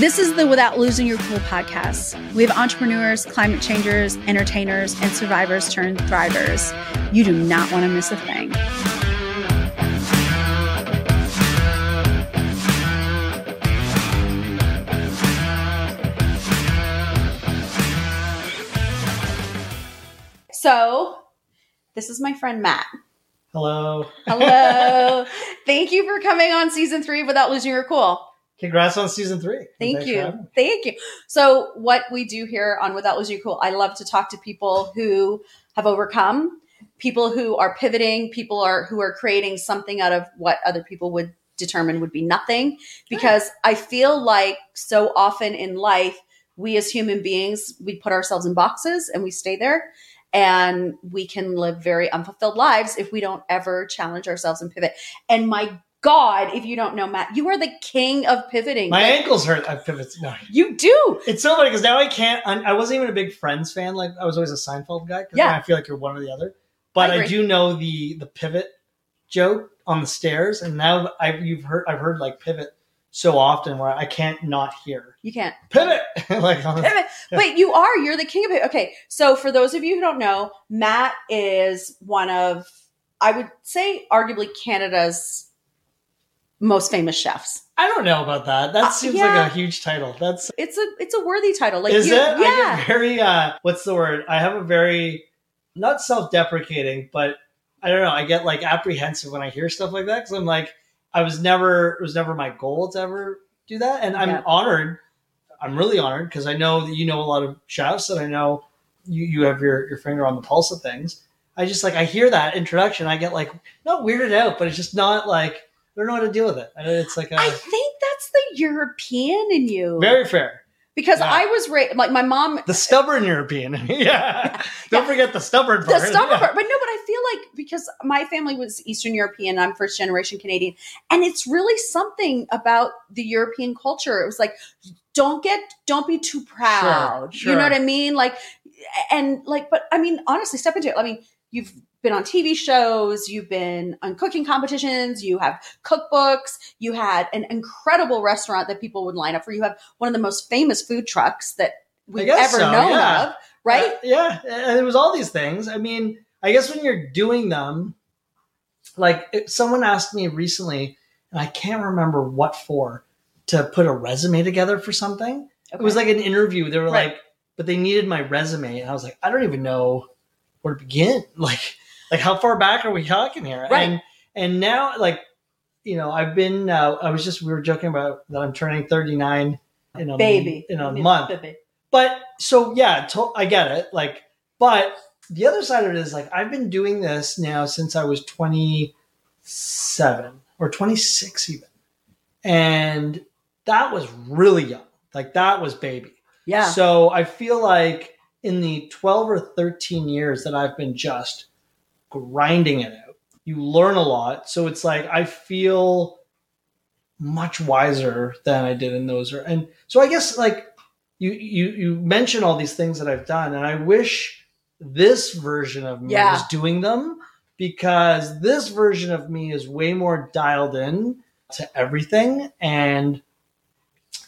This is the Without Losing Your Cool podcast. We have entrepreneurs, climate changers, entertainers, and survivors turned thrivers. You do not want to miss a thing. So, this is my friend Matt. Hello. Hello. Thank you for coming on season three without losing your cool. Congrats on season three. Thank Thanks for having you. Thank you. So, what we do here on Without Losing Your Cool, I love to talk to people who have overcome, people who are pivoting, people are who are creating something out of what other people would determine would be nothing. Because I feel like so often in life, we as human beings, we put ourselves in boxes and we stay there. And we can live very unfulfilled lives if we don't ever challenge ourselves and pivot. And my God, if you don't know Matt, you are the king of pivoting. My Like, ankles hurt. I pivots. No, you do. it's so funny because now I can't. I, I wasn't even a big Friends fan. Like I was always a Seinfeld guy. Yeah. I feel like you're one or the other. But I I, do know the the pivot joke on the stairs, and now I've you've heard I've heard like pivot so often where I can't not hear You can't. pivot. like on the, Pivot. Wait, you are. You're the king of it. Okay. So, for those of you who don't know, Matt is one of, I would say, arguably Canada's most famous chefs. I don't know about that. That Uh, seems yeah. like a huge title. That's It's a it's a worthy title. Like is you, it? Yeah. very uh what's the word? I have a very not self-deprecating, but I don't know. I get like apprehensive when I hear stuff like that because I'm like, I was never it was never my goal to ever do that, and I'm Yeah. honored. I'm really honored because I know that you know a lot of chefs, and I know you you have your your finger on the pulse of things. I just like I hear that introduction, I get like not weirded out, but it's just not like I don't know how to deal with it. And It's like a, I think that's the European in you. very fair. because yeah. I was raised like my mom. The stubborn European. yeah. Don't forget the stubborn the part. stubborn Yeah. part. But no, but I feel like because my family was Eastern European, I'm first generation Canadian, and it's really something about the European culture. It was like, don't get, don't be too proud. Sure, You know what I mean? Like, and like, but I mean, honestly, step into it. I mean, you've been on TV shows, you've been on cooking competitions, you have cookbooks, you had an incredible restaurant that people would line up for. You have one of the most famous food trucks that we've ever so, known yeah. of, right? Uh, yeah. And it was all these things. I mean, I guess when you're doing them, like someone asked me recently, and I can't remember what for, to put a resume together for something. It was like an interview. They were Right. like, but they needed my resume. And I was like, I don't even know where to begin. Like, like how far back are we talking here? Right. And and now, like, you know, I've been. Uh, I was just we were joking about that. I'm turning 39 in a baby in a month. Baby. But so yeah, to, I get it. Like, but the other side of it is like I've been doing this now since I was 27 or 26 even, and that was really young. Like that was baby. Yeah. So I feel like in the 12 or 13 years that I've been just grinding it out, you learn a lot. So it's like I feel much wiser than I did in those. And so I guess like you you you mention all these things that I've done, and I wish this version of me Yeah. was doing them because this version of me is way more dialed in to everything and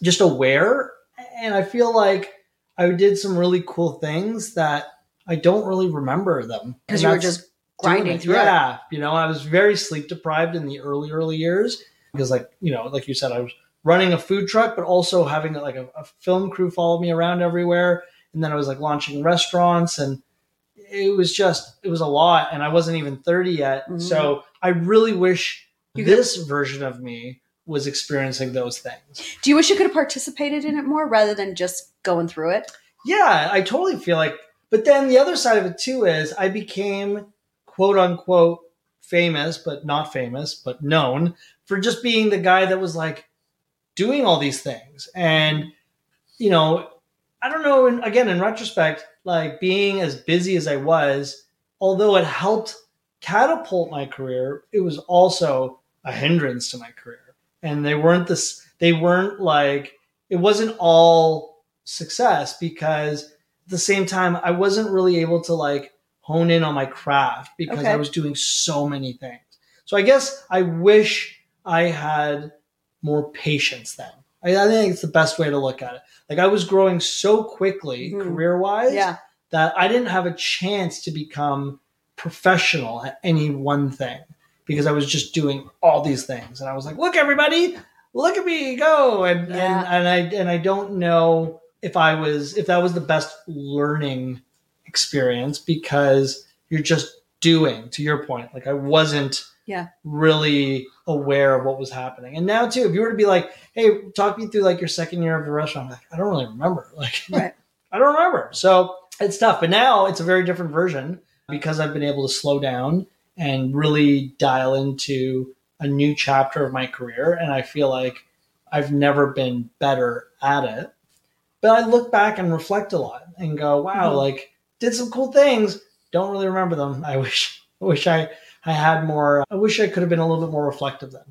just aware. And I feel like I did some really cool things that I don't really remember them because you were just grinding through it. Yeah, you know, I was very sleep deprived in the early early years because, like, you know, like you said, I was running a food truck, but also having like a, a film crew follow me around everywhere, and then I was like launching restaurants, and it was just it was a lot, and I wasn't even thirty yet, Mhm. so I really wish You could- this version of me was experiencing those things. Do you wish you could have participated in it more rather than just going through it? Yeah, I totally feel like. But then the other side of it too is I became quote unquote famous, but not famous, but known for just being the guy that was like doing all these things. And, you know, I don't know, and again, in retrospect, like being as busy as I was, although it helped catapult my career, it was also a hindrance to my career. And they weren't this, they weren't like, it wasn't all success because at the same time, I wasn't really able to like hone in on my craft because Okay. I was doing so many things. So I guess I wish I had more patience then I, I think it's the best way to look at it. Like I was growing so quickly Mhm. career wise Yeah. that I didn't have a chance to become professional at any one thing because I was just doing all these things. And I was like, look, everybody, look at me go. And, Yeah. and, and I, and I don't know if I was, if that was the best learning experience because you're just doing to your point. Like I wasn't Yeah. really aware of what was happening. And now too, if you were to be like, Hey, talk me through like your second year of the restaurant, I'm like, I don't really remember. Like, Right. I don't remember. So it's tough. But now it's a very different version because I've been able to slow down and really dial into a new chapter of my career. And I feel like I've never been better at it. But I look back and reflect a lot and go, wow, Mhm. like did some cool things. Don't really remember them. I wish I wish I, I had more I wish I could have been a little bit more reflective then.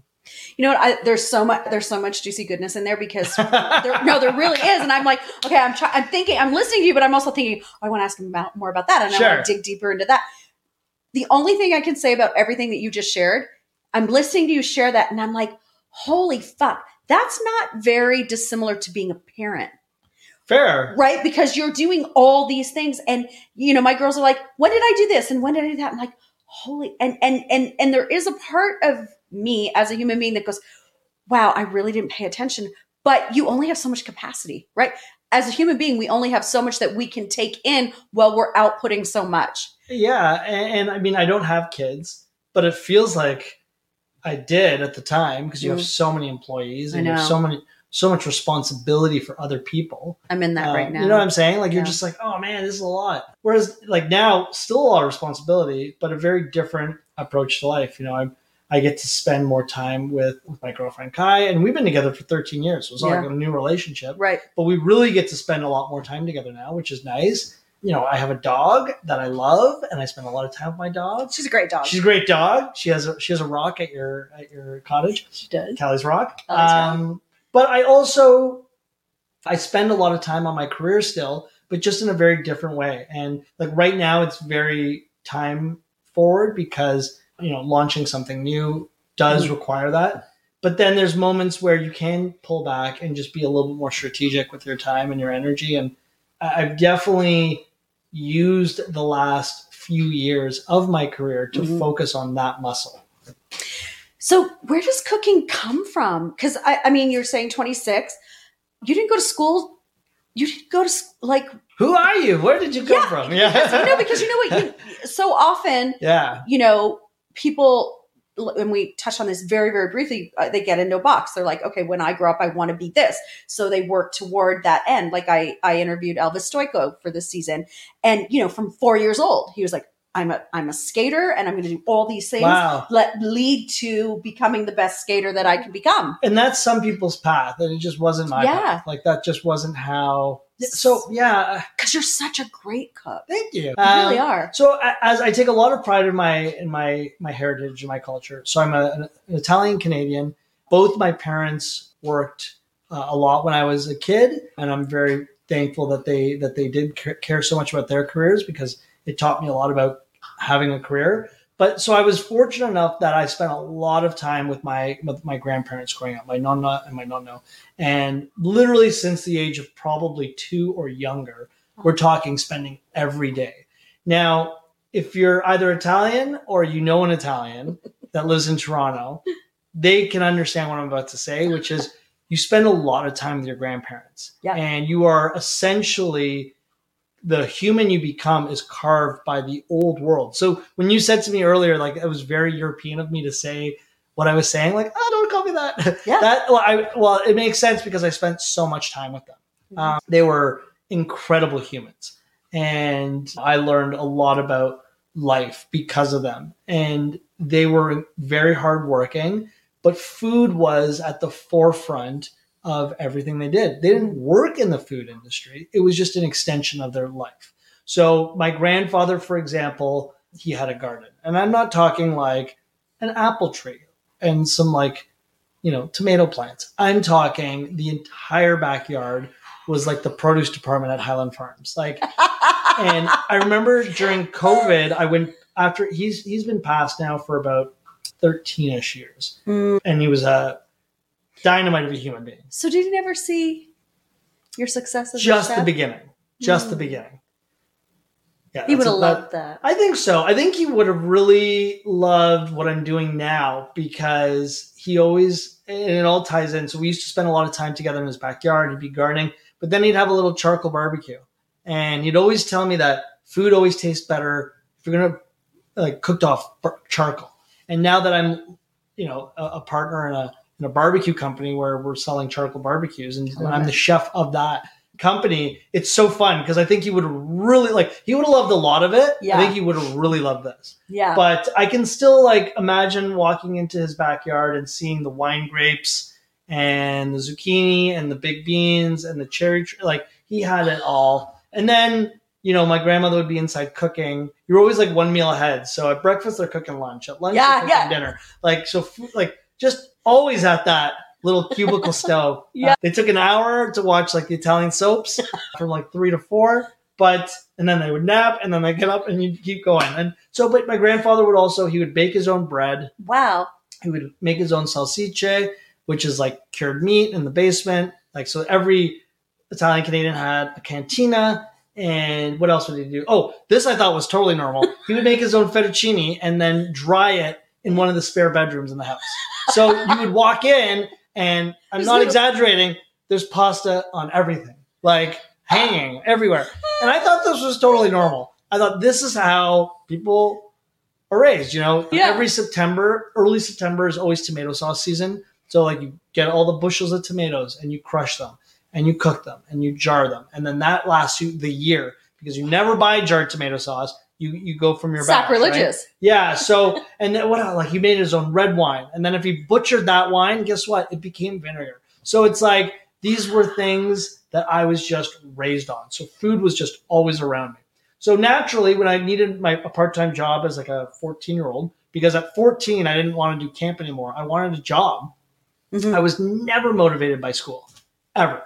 You know what? I, there's so much. There's so much juicy goodness in there because there, no, there really is. And I'm like, okay, I'm trying. I'm thinking. I'm listening to you, but I'm also thinking, oh, I want to ask him about more about that, and I Sure. want to dig deeper into that. The only thing I can say about everything that you just shared, I'm listening to you share that, and I'm like, holy fuck, that's not very dissimilar to being a parent. Fair. right? Because you're doing all these things, and you know, my girls are like, "When did I do this? And when did I do that?" I'm like, "Holy!" And and and and there is a part of me as a human being that goes, "Wow, I really didn't pay attention." But you only have so much capacity, right? As a human being, we only have so much that we can take in while we're outputting so much. Yeah, and, and I mean, I don't have kids, but it feels like I did at the time because you have Mm. so many employees and you have so many, so much responsibility for other people. I'm in that Uh, right now. You know what I'm saying? Like you're just like, oh man, this is a lot. Whereas like now, still a lot of responsibility, but a very different approach to life. You know, I I get to spend more time with, with my girlfriend Kai, and we've been together for 13 years. So it's not Yeah. like a new relationship right? but we really get to spend a lot more time together now, which is nice. You know, I have a dog that I love, and I spend a lot of time with my dog. She's a great dog. She's a great dog. She has a she has a rock at your at your cottage, she does. Callie's Rock. Callie's Rock. But I also I spend a lot of time on my career still, but just in a very different way. And like right now, it's very time forward because you know launching something new does Mm-hmm. require that. But then there's moments where you can pull back and just be a little bit more strategic with your time and your energy. And I've definitely used the last few years of my career to Mhm. focus on that muscle. So where does cooking come from? Because I, I mean, you're saying 26. You didn't go to school. You didn't go to like Who are you? Where did you come Yeah, from? because, you know because you know what you so often yeah. you know people and we touched on this very very briefly uh, they get into a box they're like okay when i grow up i want to be this so they work toward that end like i i interviewed elvis Stojko for this season and you know from four years old he was like i'm a i'm a skater and i'm going to do all these things Wow. let lead to becoming the best skater that i can become And that's some people's path, and it just wasn't my Yeah. path. Like that just wasn't how. So yeah, because you're such a great cook thank you. you really Um, are So as I take a lot of pride in my in my my heritage and my culture. So I'm a, an Italian Canadian. Both my parents worked uh, a lot when I was a kid, and I'm very thankful that they that they did care so much about their careers because it taught me a lot about having a career. But so I was fortunate enough that I spent a lot of time with my with my grandparents growing up, my nonna and my nonno, and literally since the age of probably two or younger, we're talking spending every day. Now, if you're either Italian or you know an Italian that lives in Toronto, they can understand what I'm about to say, which is you spend a lot of time with your grandparents. Yeah. And you are essentially the human you become is carved by the old world. So when you said to me earlier, like it was very European of me to say what I was saying, like, oh, don't call me that. Yeah. that well, I, well, it makes sense because I spent so much time with them. Um, they were incredible humans. And I learned a lot about life because of them. And they were very hardworking, but food was at the forefront of everything they did. They didn't work in the food industry, it was just an extension of their life. So, my grandfather, for example, he had a garden. And I'm not talking like an apple tree and some like, you know, tomato plants. I'm talking the entire backyard was like the produce department at Highland Farms. Like, and I remember during COVID, I went after he's he's been passed now for about thirteen ish years, Mm. and he was a dynamite of a human being. So did you never see your success as Just the beginning. Just the Mm. beginning. Yeah, He would have loved that. I think so. I think he would have really loved what I'm doing now because he always, and it all ties in. So we used to spend a lot of time together in his backyard. He'd be gardening, but then he'd have a little charcoal barbecue. And he'd always tell me that food always tastes better if you're going to like cooked off charcoal. And now that I'm, you know, a, a partner in a, in a barbecue company where we're selling charcoal barbecues and love I'm the chef of that company, it's so fun because I think he would really like he would have loved a lot of it. Yeah. I think he would have really loved this. Yeah. But I can still like imagine walking into his backyard and seeing the wine grapes and the zucchini and the big beans and the cherry tr- like he had it all. And then you know, my grandmother would be inside cooking. You're always like one meal ahead. So at breakfast they're cooking lunch. At lunch Yeah, they're cooking yeah. dinner. Like so, food, like just always at that little cubicle stove. Yeah. Uh, they took an hour to watch like the Italian soaps from like three to four, but and then they would nap and then they get up and you keep going. And so, but my grandfather would also he would bake his own bread. wow. He would make his own salsicce, which is like cured meat in the basement. Like so, every Italian Canadian had a cantina. And what else would he do? Oh, this I thought was totally normal. He would make his own fettuccine and then dry it in one of the spare bedrooms in the house. So you would walk in, and I'm There's not little- exaggerating. There's pasta on everything, like hanging everywhere. And I thought this was totally normal. I thought this is how people are raised. You know, Yeah. every September, early September is always tomato sauce season. So like you get all the bushels of tomatoes and you crush them and you cook them and you jar them, and then that lasts you the year because you never buy jarred tomato sauce. You you go from your batch, right? Sacrilegious. Yeah. So and then what? else? Like he made his own red wine, and then if he butchered that wine, guess what? It became vinegar. So it's like these were things that I was just raised on. So food was just always around me. So naturally, when I needed my a part time job as like a fourteen year old, because at fourteen I didn't want to do camp anymore. I wanted a job. Mhm. I was never motivated by school, ever.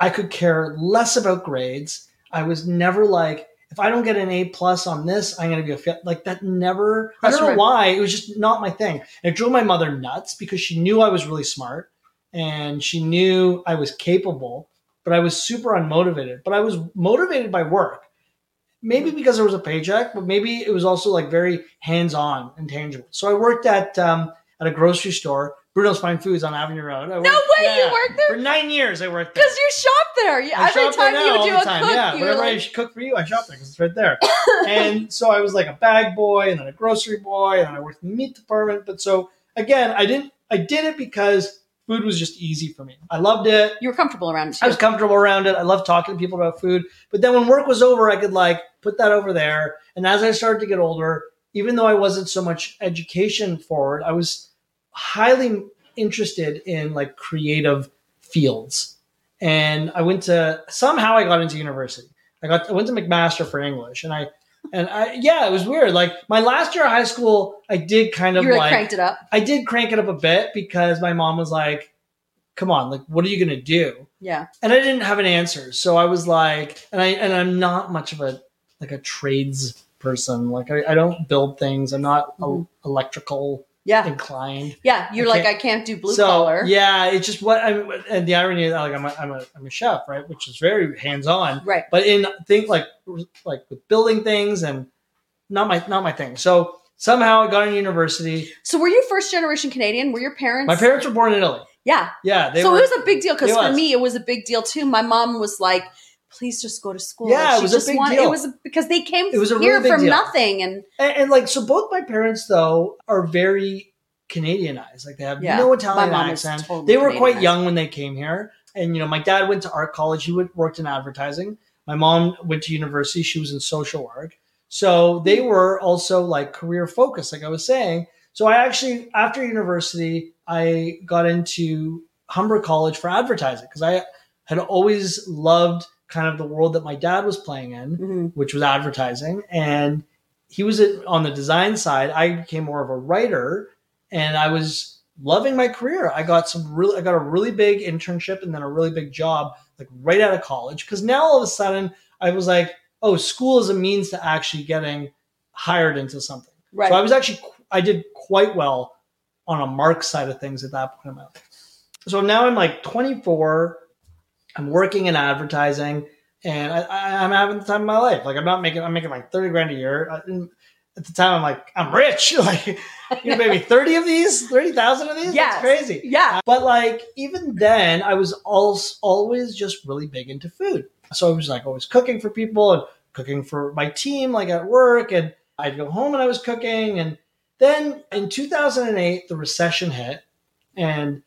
I could care less about grades. I was never like, if I don't get an A plus on this, I'm going to be a fail. Like that never. I don't know right. why. It was just not my thing. And it drove my mother nuts because she knew I was really smart and she knew I was capable, but I was super unmotivated. But I was motivated by work. Maybe because there was a paycheck, but maybe it was also like very hands on and tangible. So I worked at um, at a grocery store, Bruno's Fine Foods on Avenue Road. I No way yeah, you worked there for nine years. I worked there. because you shop there. You, I every shop there time now you all do the a time. cook, yeah, whenever I like, should cook for you, I shop there because it's right there. and so I was like a bag boy, and then a grocery boy, and then I worked in the meat department. But so again, I didn't. I did it because food was just easy for me. I loved it. you were comfortable around it. I was comfortable around it. I loved talking to people about food. But then when work was over, I could like put that over there. And as I started to get older, even though I wasn't so much education forward, I was highly interested in like creative fields. And I went to somehow I got into university. I got I went to McMaster for English, and I and I yeah, it was weird. Like my last year of high school, I did kind of you like, like cranked it up. I did crank it up a bit because my mom was like, "Come on, like, what are you gonna do?" Yeah. And I didn't have an answer, so I was like, and I and I'm not much of a like a trades person. Like, I, I don't build things. I'm not Mhm. electrical Yeah. inclined. Yeah. You're I like, I can't do blue so collar. yeah, it's just what I'm. And the irony is, like, I'm a, I'm a I'm a chef, right? Which is very hands on. Right. But in think like like with building things and not my not my thing. So somehow I got into university. So were you first generation Canadian? Were your parents? My parents were born in Italy. Yeah. Yeah, so were. it was a big deal because for me it was a big deal too. My mom was like, "Please just go to school." Yeah, it she was a just big wanted- deal. It was because they came It was a here really from deal. nothing, and and, and like so both my parents though are very Canadianized. Like they have Yeah, no Italian accent. totally they were quite young when they came here. And you know, my dad went to art college. He worked in advertising. My mom went to university. She was in social work. So they hmm. were also like career focused, like I was saying. So I actually, after university, I got into Humber College for advertising because I had always loved kind of the world that my dad was playing in Mhm. which was advertising. And he was at- on the design side. I became more of a writer, and I was loving my career. I got some really, I got a really big internship and then a really big job, like right out of college. Because now all of a sudden, I was like, oh, school is a means to actually getting hired into something. right. So I was actually, I did quite well on a mark side of things at that point in my life. So now I'm like 24. I'm working in advertising, and I, I, I'm having the time of my life. Like I'm not making. I'm making like 30 grand a year. I, at the time, I'm like, I'm rich. like, you know, maybe 30 of these, 30,000 of these. Yes. That's crazy. Yeah. But like even then, I was always always just really big into food. So I was like always cooking for people and cooking for my team, like at work, and I'd go home and I was cooking. And then in 2008, the recession hit, and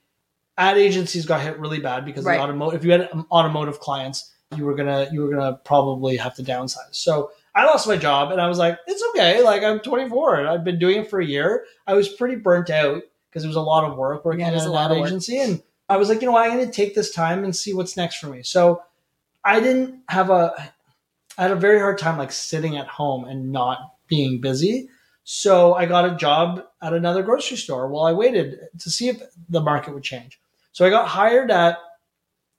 ad agencies got hit really bad because Right. the automotive. If you had automotive clients, you were gonna you were gonna probably have to downsize. So I lost my job, and I was like, it's okay. Like I'm 24, and I've been doing it for a year. I was pretty burnt out because it was a lot of work working Yeah, at an ad work. agency, and I was like, you know what, I'm going to take this time and see what's next for me. So I didn't have a, I had a very hard time like sitting at home and not being busy. So I got a job at another grocery store while I waited to see if the market would change. So I got hired at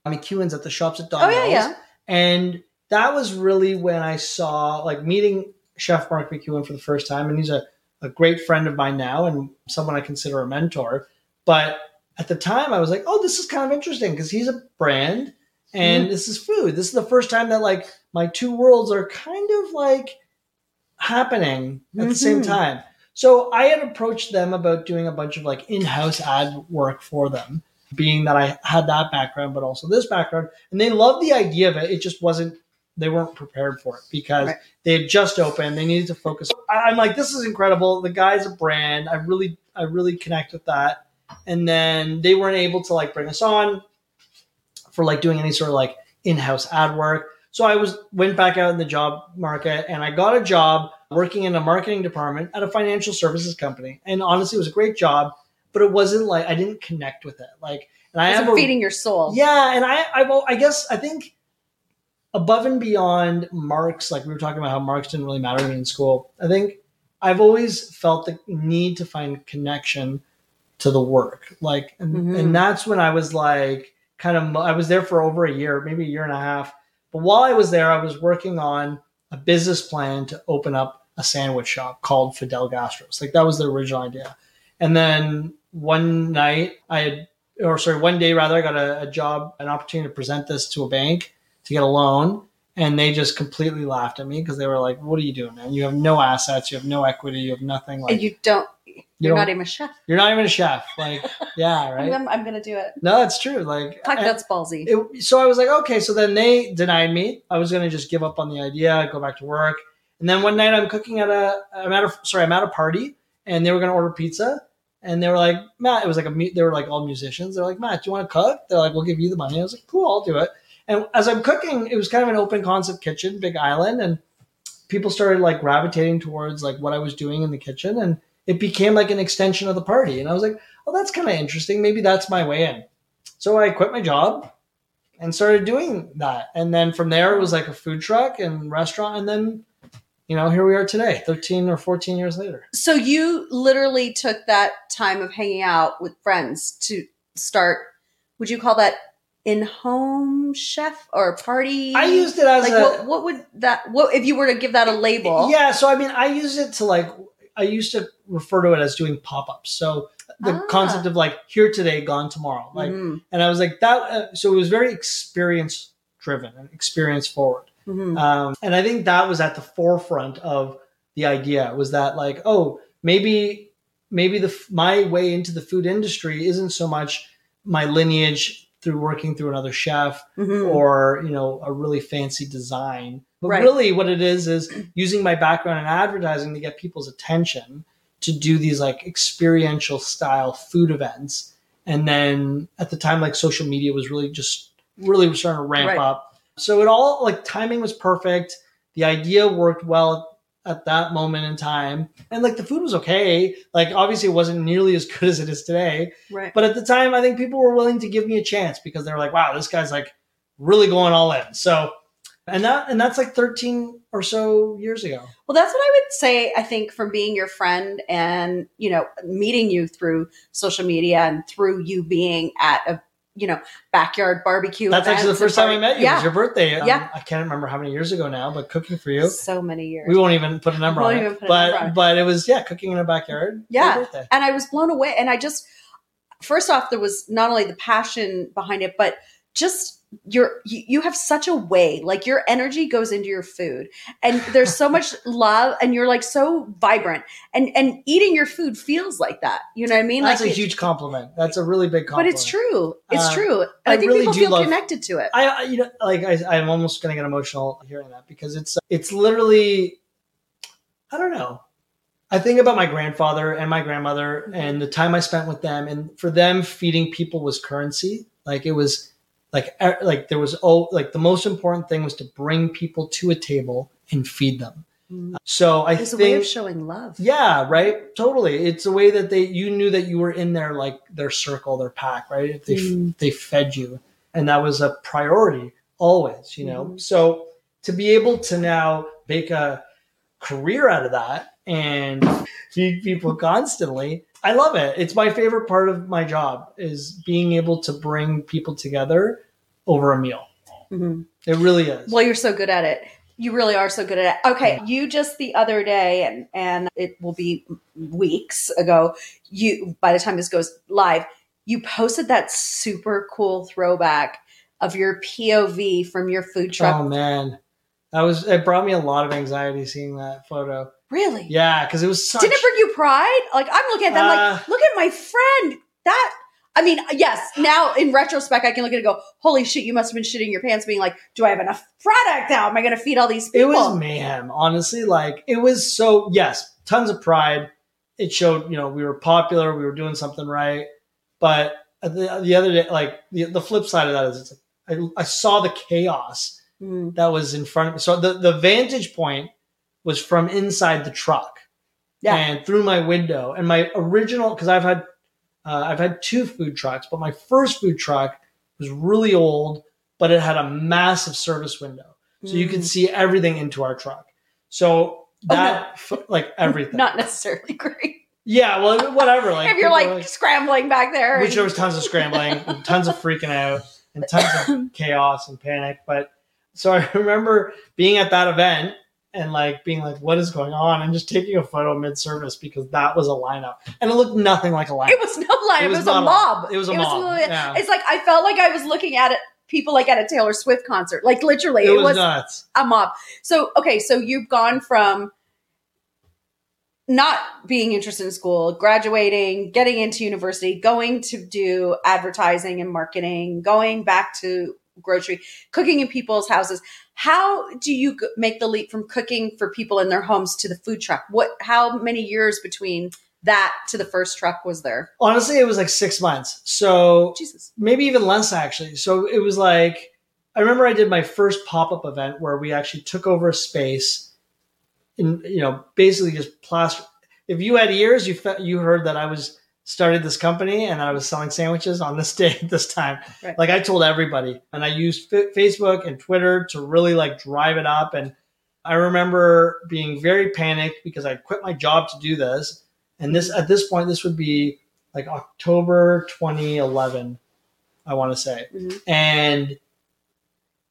McEwan's at the shops at Oh yeah, yeah. And that was really when I saw like meeting Chef Mark McEwan for the first time. And he's a, a great friend of mine now and someone I consider a mentor. But at the time I was like, oh, this is kind of interesting because he's a brand and this is food. This is the first time that like my two worlds are kind of like happening at the same Mhm. time. So I had approached them about doing a bunch of like in-house ad work for them, being that I had that background, but also this background, and they loved the idea of it. It just wasn't they weren't prepared for it because Right. they had just opened. They needed to focus. I'm like, this is incredible. The guy's a brand. I really, I really connect with that. And then they weren't able to like bring us on for like doing any sort of like in-house ad work. So I was went back out in the job market and I got a job working in a marketing department at a financial services company. And honestly, it was a great job, but it wasn't like I didn't connect with it. Like, and I It's have a a, feeding your soul. yeah, and I, I, well, I guess I think above and beyond marks, like we were talking about how marks didn't really matter to me in school. I think I've always felt the need to find connection to the work, like, and, Mhm. and that's when I was like, kind of, I was there for over a year, maybe a year and a half. But while I was there, I was working on a business plan to open up a sandwich shop called Fidel Gastro's. Like that was the original idea. And then one night I had, or sorry, one day rather, I got a, a job, an opportunity to present this to a bank to get a loan. And they just completely laughed at me because they were like, "What are you doing, man? You have no assets, you have no equity, you have nothing. Like And you don't. you You're don't- not even a chef. you're not even a chef. Like, yeah, I'm, right? gonna, I'm gonna do it. No, it's true. Like, Fuck, that's ballsy. it, so I was like, okay. So then they denied me. I was gonna just give up on the idea, go back to work. And then one night I'm cooking at a, I'm at a, sorry, I'm at a party, and they were gonna order pizza, and they were like, Matt, it was like a, they were like all musicians. They're like, Matt, do you want to cook? They're like, we'll give you the money. I was like, cool, I'll do it. And as I'm cooking, it was kind of an open concept kitchen, big island, and people started like gravitating towards like what I was doing in the kitchen, and it became like an extension of the party. And I was like, oh, that's kind of interesting. Maybe that's my way in. So I quit my job and started doing that. And then from there, it was like a food truck and restaurant. And then, you know, here we are today, 13 or 14 years later. So you literally took that time of hanging out with friends to start. Would you call that in-home chef or party? I used it as like a. what, what would that? What if you were to give that a label? Yeah. So, I mean, I use it to like, I used to refer to it as doing pop ups. So the Ah. concept of like here today, gone tomorrow. Like, Mhm, and I was like that. Uh, so it was very experience driven and experience forward. Mhm. Um, and I think that was at the forefront of the idea was that like, oh, maybe maybe the my way into the food industry isn't so much my lineage through working through another chef Mhm. or you know a really fancy design but Right. really what it is is using my background in advertising to get people's attention to do these like experiential style food events and then at the time like social media was really just really starting to ramp Right. up so it all like timing was perfect the idea worked well at that moment in time and like the food was okay like obviously it wasn't nearly as good as it is today right. but at the time, I think people were willing to give me a chance because they were like, "Wow, this guy's like really going all in." So, and that and that's like 13 or so years ago. Well, that's what I would say. I think from being your friend and you know meeting you through social media and through you being at a you know backyard barbecue. That's actually the first time I met you. It was your birthday. Um, Yeah. I can't remember how many years ago now, but cooking for you. so many years. We won't even put a number Won't on even it. put a But number on it. but it was yeah, cooking in a backyard. Yeah. and I was blown away. And I just first off, there was not only the passion behind it, but just you're you, you have such a way like your energy goes into your food and there's so much love and you're like so vibrant and and eating your food feels like that you know what i mean That's like a it- huge compliment. That's a really big compliment but it's true it's Uh, true and I i, think really people feel love- connected to it I, I you know like I, I'm almost gonna get emotional hearing that because it's it's literally I don't know. I think about my grandfather and my grandmother and the time I spent with them, and for them, feeding people was currency. Like it was like e- like there was oh like the most important thing was to bring people to a table and feed them. Mm. So I think it's a way of showing love yeah, right. Totally. It's a way that they you knew that you were in their like their circle, their pack, right? If they Mm. they fed you, and that was a priority always. You know, Mhm. so to be able to now make a career out of that and feed people constantly, I love it. It's my favorite part of my job is being able to bring people together over a meal. Mhm. It really is. well you're so good at it you really are so good at it okay Yeah. you just the other day and and it will be weeks ago you by the time this goes live you posted that super cool throwback of your pov from your food truck oh man, that was it. Brought me a lot of anxiety seeing that photo. Really Yeah, because it was such. Didn't it bring you pride? Like I'm looking at them, Uh, like look at my friend. That I mean, yes. Now in retrospect, I can look at it and go, "Holy shit! You must have been shitting your pants, being like, do I have enough product now? Am I going to feed all these people?" it was mayhem. Honestly, like it was so. Yes, tons of pride. It showed you know we were popular, we were doing something right. But the, the other day, like the, the flip side of that is, it's like I, I saw the chaos Mm. that was in front of me. So the the vantage point was from inside the truck. Yeah. and through my window. And my original, because I've had uh, I've had two food trucks, but my first food truck was really old, but it had a massive service window, so you could Mm. see everything into our truck. So Oh, that like everything. not necessarily great. yeah, well, whatever. Like if you're people like, scrambling back there, which and- there was tons of scrambling, and tons of freaking out, and tons of chaos and panic. But so I remember being at that event and like being like, "What is going on?" and just taking a photo mid service because that was a lineup, and it looked nothing like a lineup. it was no line. It was, not a mob. It was a mob. literally- yeah. It's like I felt like I was looking at it. People like at a Taylor Swift concert, like literally, it, it, was, was a mob. So okay, so you've gone from not being interested in school, graduating, getting into university, going to do advertising and marketing, going back to grocery, cooking in people's houses. How do you make the leap from cooking for people in their homes to the food truck? What how many years between that to the first truck was there? Honestly, it was like six months. So Jesus. maybe even less actually. So it was like I remember I did my first pop up event where we actually took over a space, and you know, basically just plaster. If you had ears, you fe- you heard that I was started this company and I was selling sandwiches on this day at this time. Right. Like I told everybody, and I used F- Facebook and Twitter to really like drive it up. And I remember being very panicked because I quit my job to do this. And this at this point, this would be like October 2011, I want to say. Mhm. And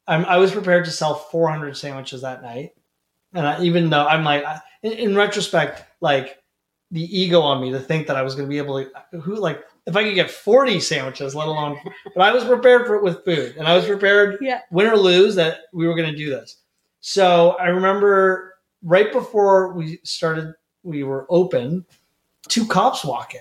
I'm, I was prepared to sell 400 sandwiches that night. And I, even though I'm like, I- in, in retrospect, like the ego on me to think that I was going to be able to, who like, if I could get 40 sandwiches, let alone, but I was prepared for it with food. And I was prepared, Yeah. win or lose, that we were going to do this. So I remember right before we started, we were open, two cops walk in.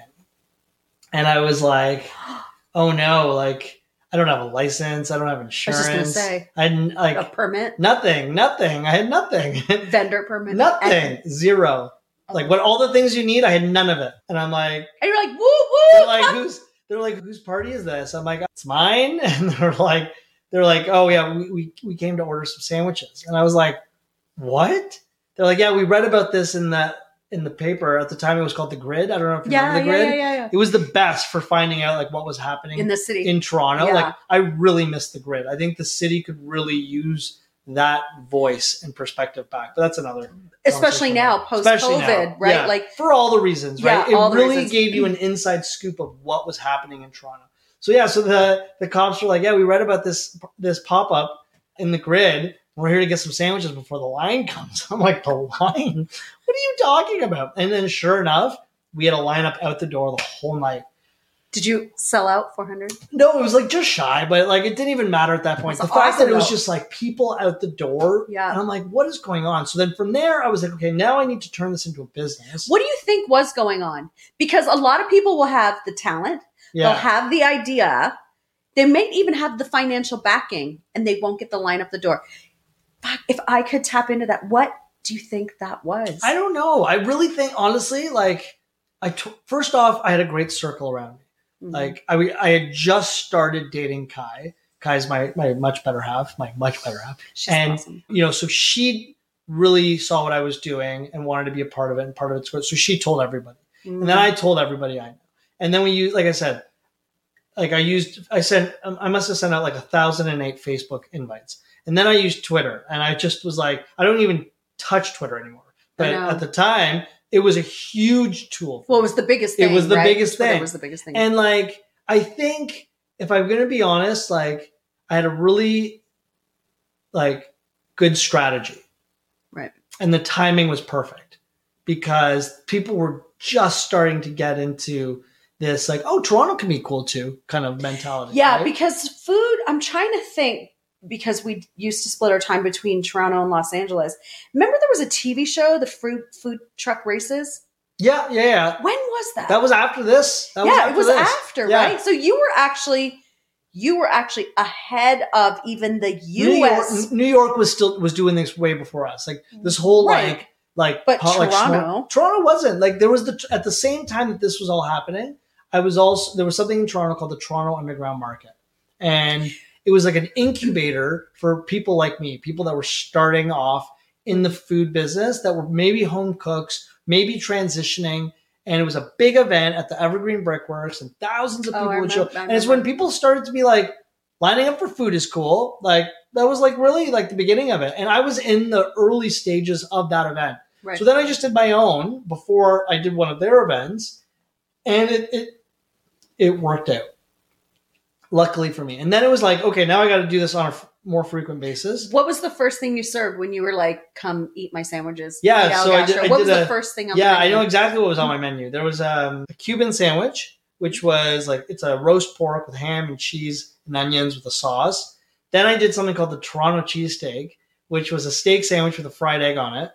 And I was like, oh no, like, I don't have a license. I don't have I was insurance. just gonna say I had like a permit, nothing, nothing. I had nothing, vendor permit, nothing, zero. Like what all the things you need, I had none of it. And I'm like, And you're like, woo woo. they're like, who's? They're like, whose party is this? I'm like, it's mine. And they're like, they're like, oh yeah, we we, we came to order some sandwiches. And I was like, what? They're like, yeah, we read about this in the in the paper at the time. It was called the Grid. I don't know if you yeah, remember yeah, the yeah, Grid. yeah, yeah. It was the best for finding out like what was happening In the city. in Toronto. Yeah. Like I really missed the grid. I think the city could really use that voice and perspective back. But that's another especially now post COVID, right? Yeah. Like for all the reasons, right? Yeah, it really gave you an inside scoop of what was happening in Toronto. So yeah, so the the cops were like, "Yeah, we read about this this pop up in the grid. We're here to get some sandwiches before the line comes." I'm like, "The line? What are you talking about?" And then, sure enough, we had a lineup out the door the whole night. Did you sell out 400? No, it was like just shy, but like it didn't even matter at that point. That's the fact that it was just like people out the door. Yeah. And I'm like, what is going on? So then from there, I was like, okay, now I need to turn this into a business. What do you think was going on? Because a lot of people will have the talent, they'll Yeah. have the idea, they may even have the financial backing, and they won't get the line up the door. Fuck, if I could tap into that, what do you think that was? I don't know. I really think, honestly, like, I t- first off, I had a great circle around me. Mhm. Like, I, I had just started dating Kai. Kai's my, my much better half, my much better half. She's and- awesome. you know, so she really saw what I was doing and wanted to be a part of it and part of it. So she told everybody. And then I told everybody I know. And then we used, like I said, like I used, I sent, um, I must have sent out like a thousand and eight Facebook invites. And then I used Twitter and I just was like, I don't even touch Twitter anymore. But at the time, it was a huge tool. for Well, it was the biggest It thing. was the right? biggest thing. was the biggest thing. And like, I think if I'm going to be honest, like I had a really like good strategy. Right. And the timing was perfect because people were just starting to get into this like, oh, Toronto can be cool too kind of mentality. yeah, right? because food, I'm trying to think because we used to split our time between Toronto and Los Angeles. Remember there was a TV show, the fruit food truck races? yeah, yeah, yeah. When was that? That was after this. That yeah, it was this. after, Yeah. right? So you were actually you were actually ahead of even the New York, US New York was still was doing this way before us. Like this whole Right. like like But like, Toronto- smart- Toronto wasn't like there was the at the same time that this was all happening. I was also there was something in Toronto called the Toronto Underground Market, and it was like an incubator for people like me, people that were starting off in the food business that were maybe home cooks, maybe transitioning. And it was a big event at the Evergreen Brickworks, and thousands of Oh, people I would show. remember- And it's when people started to be like, lining up for food is cool. Like that was like really like the beginning of it. And I was in the early stages of that event. right. So then I just did my own before I did one of their events, and it it, it worked out. Luckily for me, and then it was like, okay, now I got to do this on a f- more frequent basis. what was the first thing you served when you were like, "Come eat my sandwiches"? Yeah, Gal so I did- I what was the first thing? On Yeah, I know exactly what was on my menu. There was um, a Cuban sandwich, which was like it's a roast pork with ham and cheese and onions with a sauce. Then I did something called the Toronto cheesesteak, which was a steak sandwich with a fried egg on it.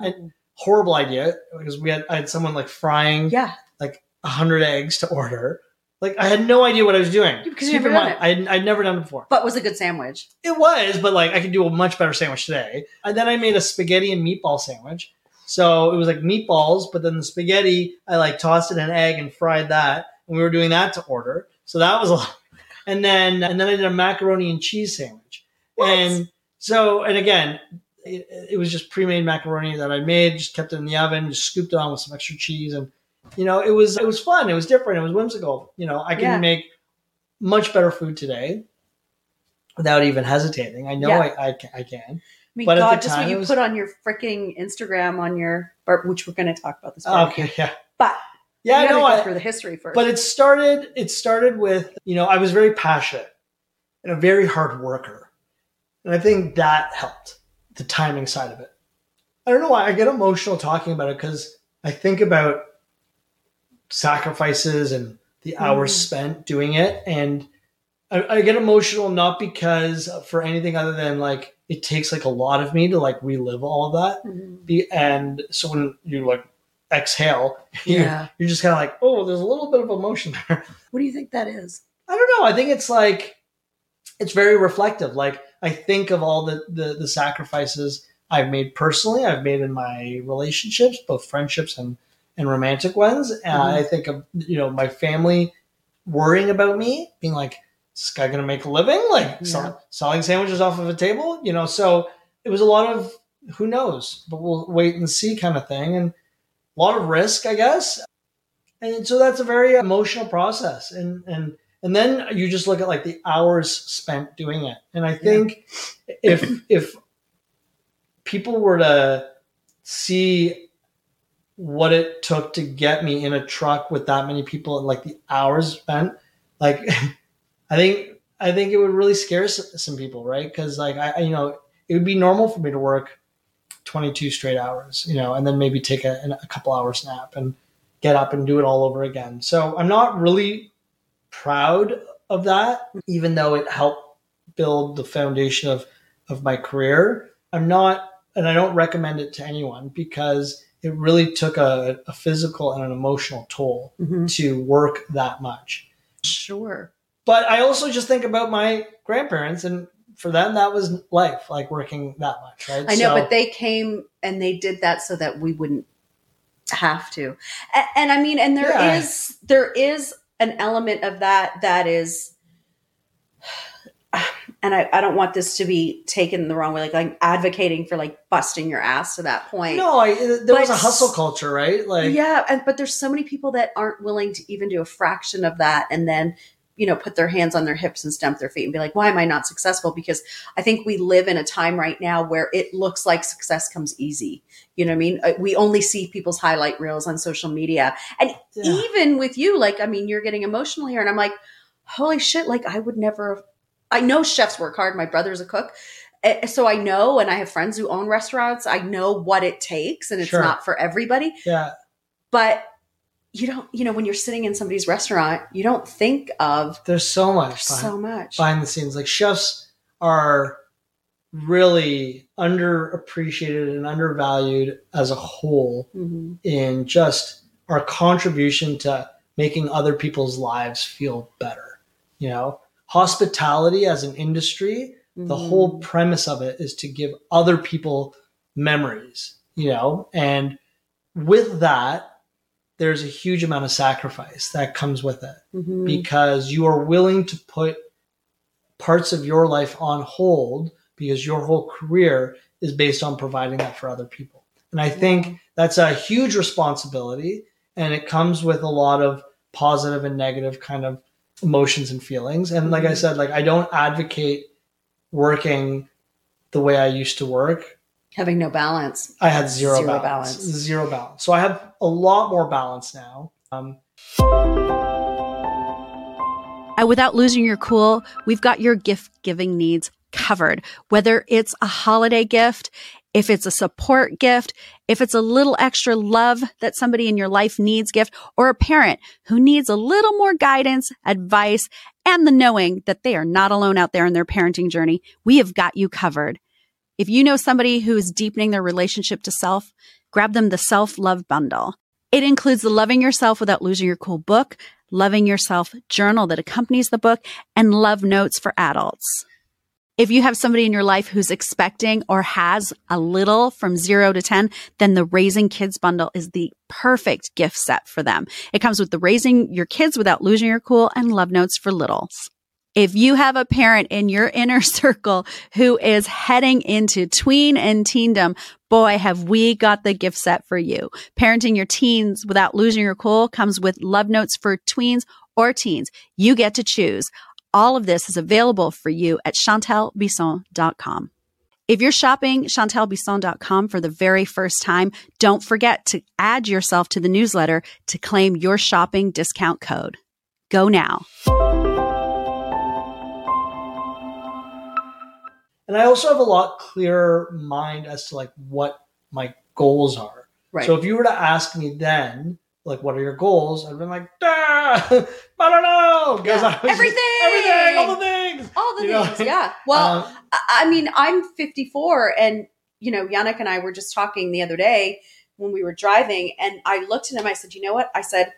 I- Horrible idea because we had I had someone like frying yeah, a hundred eggs to order. Like I had no idea what I was doing. Because Keep in never mind, done I had, I'd never done it before. but was a good sandwich. It was, but like I could do a much better sandwich today. And then I made a spaghetti and meatball sandwich. So it was like meatballs, but then the spaghetti, I like tossed it in an egg and fried that. And we were doing that to order. So that was a lot. And then and then I did a macaroni and cheese sandwich. What? And so and again, it, it was just pre-made macaroni that I made, just kept it in the oven, just scooped it on with some extra cheese and you know, it was it was fun, it was different, it was whimsical. You know, I can Yeah. make much better food today without even hesitating. I know Yeah. I, I, can, I can. I mean, But God, just what you was- put on your freaking Instagram on your, which we're going to talk about this. barbecue. Okay, yeah. But Yeah, I you gotta know. I, through the history first. but it started it started with, you know, I was very passionate and a very hard worker. And I think that helped the timing side of it. I don't know why I get emotional talking about it because I think about sacrifices and the hours Mhm. spent doing it. And I, I get emotional not because for anything other than like it takes like a lot of me to like relive all of that. Mhm. Be, and so when you like exhale, you're, yeah. you're just kind of like, oh, there's a little bit of emotion there. What do you think that is? I don't know. I think it's like it's very reflective. Like I think of all the the, the sacrifices I've made personally, I've made in my relationships, both friendships and and romantic ones. And Mhm. I think of you know my family worrying about me, being like, "Is this guy gonna make a living? Like Yeah. sell, selling sandwiches off of a table?" You know. So it was a lot of who knows, but we'll wait and see kind of thing, and a lot of risk, I guess. And so that's a very emotional process, and and and then you just look at like the hours spent doing it and i think if if people were to see what it took to get me in a truck with that many people and like the hours spent like i think i think it would really scare some people right because like I, you know it would be normal for me to work 22 straight hours you know and then maybe take a, a couple hours nap and get up and do it all over again so i'm not really proud of that, even though it helped build the foundation of of my career. I'm not, and I don't recommend it to anyone because it really took a, a physical and an emotional toll Mhm. to work that much. Sure. But I also just think about my grandparents, and for them, that was life, like working that much, right? I know, So- but they came and they did that so that we wouldn't have to. And, and I mean, and there is Yeah. there is an element of that that is, and I, I don't want this to be taken the wrong way. Like I'm advocating for like busting your ass to that point. no, I, there was a hustle culture, right? Like, yeah, and, but there's so many people that aren't willing to even do a fraction of that, and then you know put their hands on their hips and stamp their feet and be like, "Why am I not successful?" Because I think we live in a time right now where it looks like success comes easy. You know what I mean? Uh, We only see people's highlight reels on social media, and Yeah. even with you, like, I mean, you're getting emotional here, and I'm like, holy shit! Like, I would never. I know chefs work hard. My brother's a cook. Eh, So I know, and I have friends who own restaurants. I know what it takes, and it's Sure. not for everybody yeah, but you don't you know when you're sitting in somebody's restaurant you don't think of there's so much behind, so much behind the scenes. Like chefs are really underappreciated and undervalued as a whole Mhm. in just our contribution to making other people's lives feel better. You know, hospitality as an industry, the Mhm. whole premise of it is to give other people memories, you know, and with that, there's a huge amount of sacrifice that comes with it Mhm. because you are willing to put parts of your life on hold because your whole career is based on providing that for other people. And I think that's a huge responsibility and it comes with a lot of positive and negative kind of emotions and feelings. And like I Mhm. said, like I don't advocate working the way I used to work. having no balance I had zero, Zero balance. balance. Zero balance. So I have a lot more balance now. Um, And without losing your cool, we've got your gift giving needs covered. Whether it's a holiday gift, if it's a support gift, if it's a little extra love that somebody in your life needs gift, or a parent who needs a little more guidance, advice, and the knowing that they are not alone out there in their parenting journey, we have got you covered. If you know somebody who is deepening their relationship to self, grab them the self love bundle. It includes the Loving Yourself Without Losing Your Cool book, Loving Yourself journal that accompanies the book, and love notes for adults. If you have somebody in your life who's expecting or has a little from zero to 10, then the Raising Kids bundle is the perfect gift set for them. It comes with the Raising Your Kids Without Losing Your Cool and love notes for littles. If you have a parent in your inner circle who is heading into tween and teendom, boy, have we got the gift set for you. Parenting your teens without losing your cool comes with love notes for tweens or teens. You get to choose. All of this is available for you at chantelbisson.com. If you're shopping chantelbisson.com for the very first time, don't forget to add yourself to the newsletter to claim your shopping discount code. Go now. and I also have a lot clearer mind as to like what my goals are. right So if you were to ask me then, like, what are your goals? I've been like, "Duh, I don't know. 'cause Yeah. I was just- Everything! everything, all the things. all the you know? things yeah well Um, I I mean, I'm 54, and you know, Yannick and I were just talking the other day when we were driving, and I looked at him. I said, "You know what?" I said,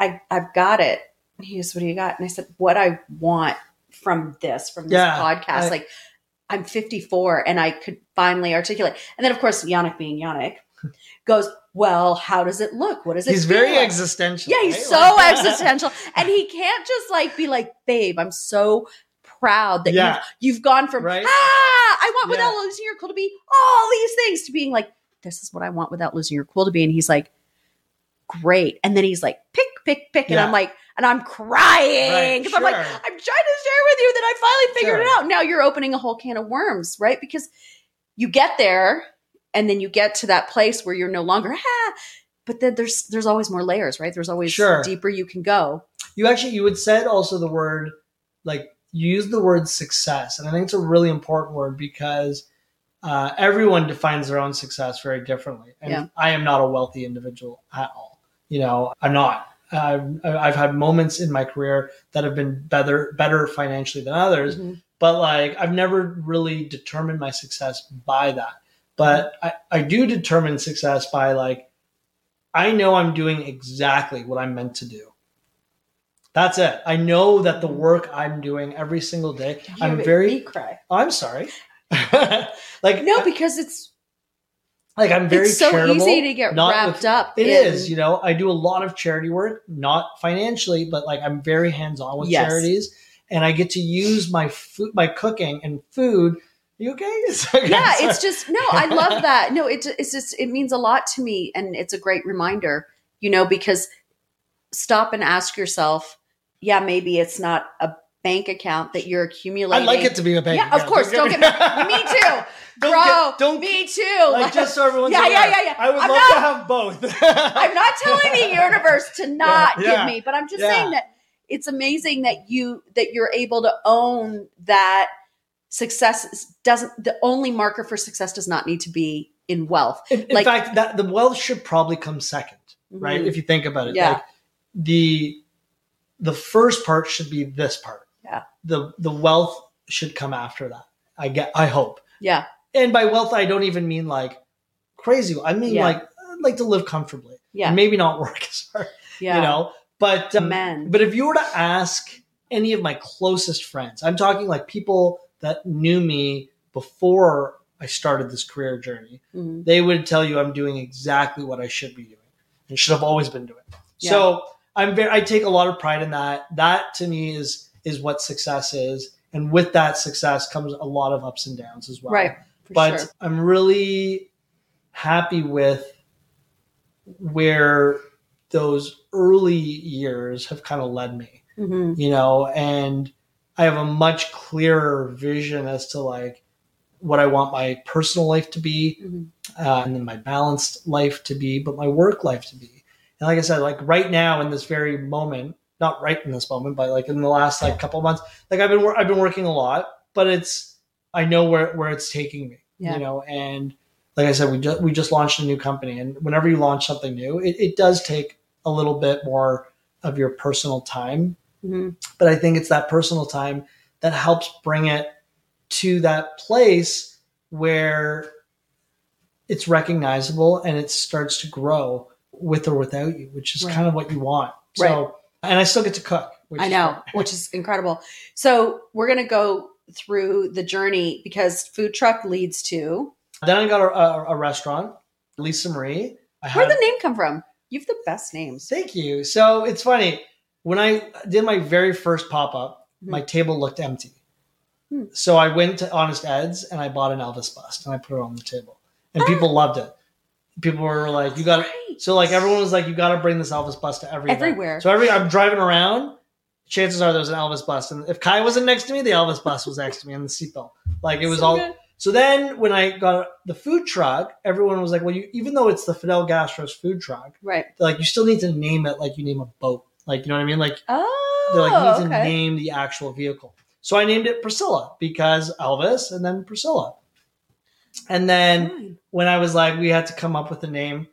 "I I've got it." And he goes, "What do you got?" And I said, "What I want from this, from this Yeah, podcast, I- like." I'm 54 and I could finally articulate. And then, of course, Yannick being Yannick goes, Well, how does it look? What does it he's very like?" existential. Yeah, he's so Like- existential. And he can't just like be like, babe, I'm so proud that Yeah. you've, you've gone from, Right? ah, I want without Yeah. losing your cool to be all these things to being like, this is what I want without losing your cool to be. And he's like, great. And then he's like, pick, pick, pick. And Yeah. I'm like, and I'm crying Right, because I'm like. I'm trying to share with you that I finally figured it out. Now you're opening a whole can of worms, right? Because you get there and then you get to that place where you're no longer, ah, but then there's there's always more layers, right? There's always Sure. deeper you can go. you actually you would said also the word like you use the word success and i think it's a really important word because uh, everyone defines their own success very differently and Yeah. i am not a wealthy individual at all you know i'm not I've, I've had moments in my career that have been better better financially than others, Mhm. but like I've never really determined my success by that. But I, I do determine success by like I know I'm doing exactly what I'm meant to do. That's it. I know that the work I'm doing every single day. You I'm very. cry. Oh, I'm sorry. like No, because it's like I'm very it's so charitable. easy to get wrapped with- up. It in, is, you know, I do a lot of charity work, not financially, but like I'm very hands on with Yes. charities, and I get to use my food, my cooking and food. You okay? okay yeah, it's just no. I love that. No, it, it's just it means a lot to me, and it's a great reminder. You know, because stop and ask yourself. Yeah, maybe it's not a bank account that you're accumulating. I'd like it to be a bank. Yeah, of course. Don't get me. Me too, Don't bro. get- don't me too. like just so everyone's Yeah, yeah, aware, yeah, yeah. I would I'm love not- to have both. I'm not telling the universe to not Yeah, give me, but I'm just yeah. saying that it's amazing that you that you're able to own that success doesn't the only marker for success does not need to be in wealth. In, in Like- fact, that the wealth should probably come second, right? Mhm. If you think about it, Yeah. like the the first part should be this part. Yeah. The the wealth should come after that. I get. I hope. Yeah. And by wealth, I don't even mean like crazy. I mean Yeah. like I'd like to live comfortably. Yeah. And maybe not work as hard. Yeah. You know. But um, Men. but if you were to ask any of my closest friends, I'm talking like people that knew me before I started this career journey, Mhm. they would tell you I'm doing exactly what I should be doing and should have always been doing. So I'm very, I take a lot of pride in that. That to me is, is what success is. And with that success comes a lot of ups and downs as well. Right. But sure. I'm really happy with where those early years have kind of led me Mhm. you know, and I have a much clearer vision as to like what I want my personal life to be, Mhm. uh, and then my balanced life to be, but my work life to be. And like I said, like right now in this very moment, not right in this moment, but like in the last like couple months, like I've been wor- I've been working a lot, but it's I know where where it's taking me, Yeah. you know, and like I said, we just we just launched a new company, and whenever you launch something new, it, it does take a little bit more of your personal time Mhm. but I think it's that personal time that helps bring it to that place where it's recognizable and it starts to grow with or without you, which is Right. kind of what you want. So, Right. and I still get to cook. Which I know, fun. which is incredible. So we're gonna go through the journey because food truck leads to Then I got a, a, a restaurant, Lisa Marie. Where'd the name come from? You've the best names. thank you. So it's funny when I did my very first pop up, Mhm. my table looked empty. Hmm. So I went to Honest Ed's and I bought an Elvis bust and I put it on the table, and Ah. people loved it. People were like, "You got to Right. So like everyone was like, "You got to bring this Elvis bust to every event." Everywhere. So every I'm driving around, chances are there's an Elvis bust, and if Kai wasn't next to me, the Elvis bust was next to me in the seatbelt. Like it was So all. good. So then when I got the food truck, everyone was like, "Well, you, even though it's the Fidel Gastro's food truck, right. like you still need to name it like you name a boat. Like you know what I mean? Like Oh, they're like oh, you need to name the actual vehicle. So I named it Priscilla because Elvis and then Priscilla. And then Fine. when I was like, we had to come up with a name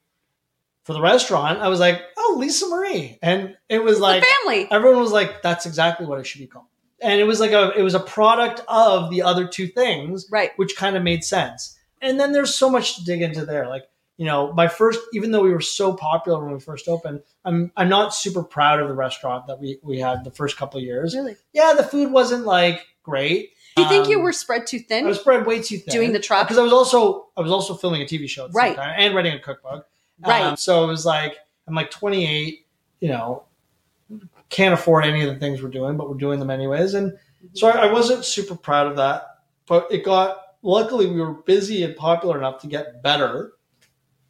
for the restaurant, I was like, oh, Lisa Marie. And it was like family. everyone was like, that's exactly what it should be called. And it was like a it was a product of the other two things, Right. which kind of made sense. And then there's so much to dig into there. Like, you know, my first even though we were so popular when we first opened, I'm I'm not super proud of the restaurant that we, we had the first couple of years. Really? Yeah, the food wasn't like great. Do you think you Um, were spread too thin? I was spread way too thin. Doing the truck? because I was also I was also filming a TV show at the Right. same time and writing a cookbook. Right. Um, so it was like I'm like 28, you know, can't afford any of the things we're doing, but we're doing them anyways. And so I, I wasn't super proud of that, but it got. Luckily, we were busy and popular enough to get better.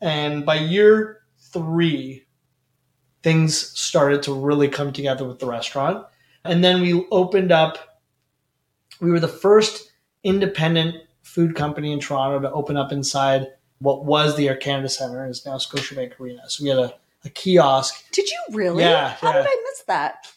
And by year three, things started to really come together with the restaurant. And then we opened up. We were the first independent food company in Toronto to open up inside what was the Air Canada Centre, is now Scotiabank Arena. So we had a, a kiosk. Did you really? Yeah, How yeah. did I miss that?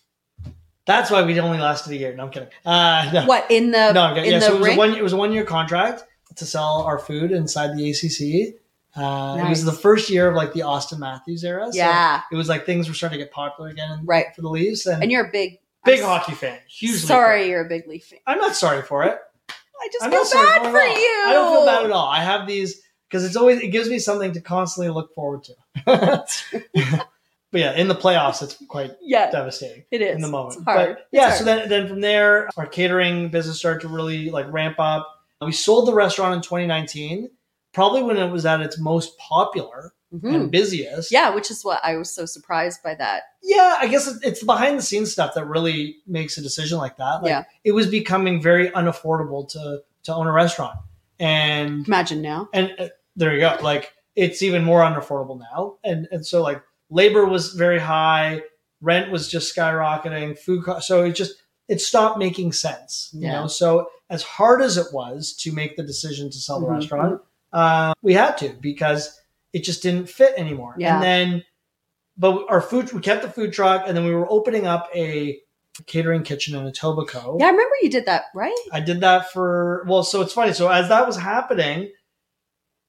That's why we only lasted a year. No, I'm kidding. Uh, no. What in the No, okay, in yeah. the So it was, a one, it was a one year contract to sell our food inside the ACC. Uh, It was the first year of like the Auston Matthews era. so Yeah. it was like things were starting to get popular again Right. for the Leafs. And, And you're a big big I'm hockey fan. Hugely. Sorry, you're a big Leaf fan. I'm not sorry for it. I just I'm feel bad it for you. I don't feel bad at all. I have these because it's always it gives me something to constantly look forward to. but yeah, in the playoffs, it's quite Yeah, devastating it is in the moment. It's hard. But yeah, It's so then then from there, our catering business started to really like ramp up. We sold the restaurant in 2019, probably when it was at its most popular Mhm. and busiest. yeah, which is what I was so surprised by that. yeah, I guess it's the behind the scenes stuff that really makes a decision like that. Like, Yeah. it was becoming very unaffordable to to own a restaurant, and Imagine now. and uh, there you go. Like it's even more unaffordable now, and and so like labor was very high, rent was just skyrocketing, food cost. So it just it stopped making sense. You Yeah. know, so as hard as it was to make the decision to sell the Mhm. restaurant, uh, we had to because it just didn't fit anymore. Yeah. And then, but our food, we kept the food truck, and then we were opening up a catering kitchen in Etobicoke. Yeah, I remember you did that, right? I did that for well, so it's funny. So as that was happening,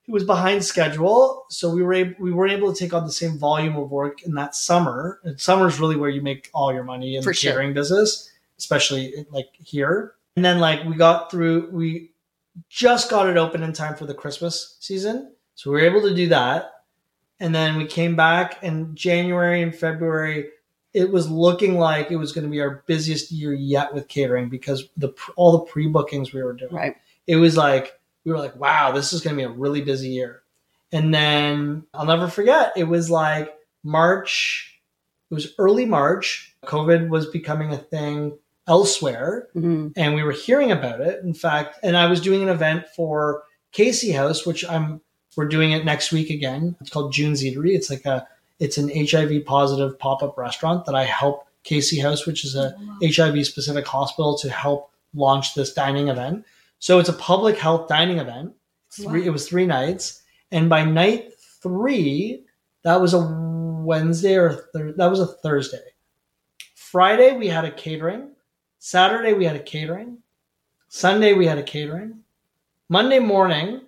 it was behind schedule, so we were able, we weren't able to take on the same volume of work in that summer. And summer is really where you make all your money in For the sure. catering business, especially like here. And then like we got through, we just got it open in time for the Christmas season, so we were able to do that. And then we came back in January and February it was looking like it was going to be our busiest year yet with catering because the all the pre bookings we were doing. Right. It was like we were like, wow, this is going to be a really busy year. And then I'll never forget. It was like March. It was early March. COVID was becoming a thing elsewhere, Mm-hmm. and we were hearing about it. In fact, and I was doing an event for Casey House, which I'm we're doing it next week again. It's called June's Eatery. It's like a it's an HIV positive pop up restaurant that I help Casey House, which is a HIV specific hospital, to help launch this dining event. So it's a public health dining event. Three, Wow. It was three nights, and by night three, that was a Wednesday or thir- that was a Thursday. Friday we had a catering. Saturday we had a catering. Sunday we had a catering. Monday morning,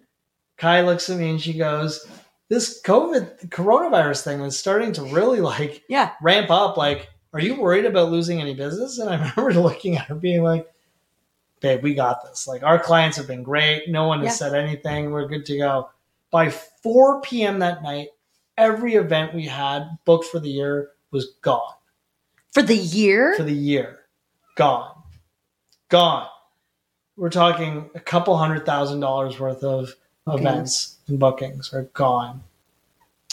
Kai looks at me and she goes, "This COVID coronavirus thing was starting to really like Yeah. ramp up. Like, are you worried about losing any business?" And I remember looking at her being like, "Babe, we got this. Like, our clients have been great. No one has said anything. We're good to go." By 4 p.m. that night, every event we had booked for the year was gone For the year? for the year. Gone. Gone. We're talking a couple hundred thousand dollars worth of events and bookings are gone.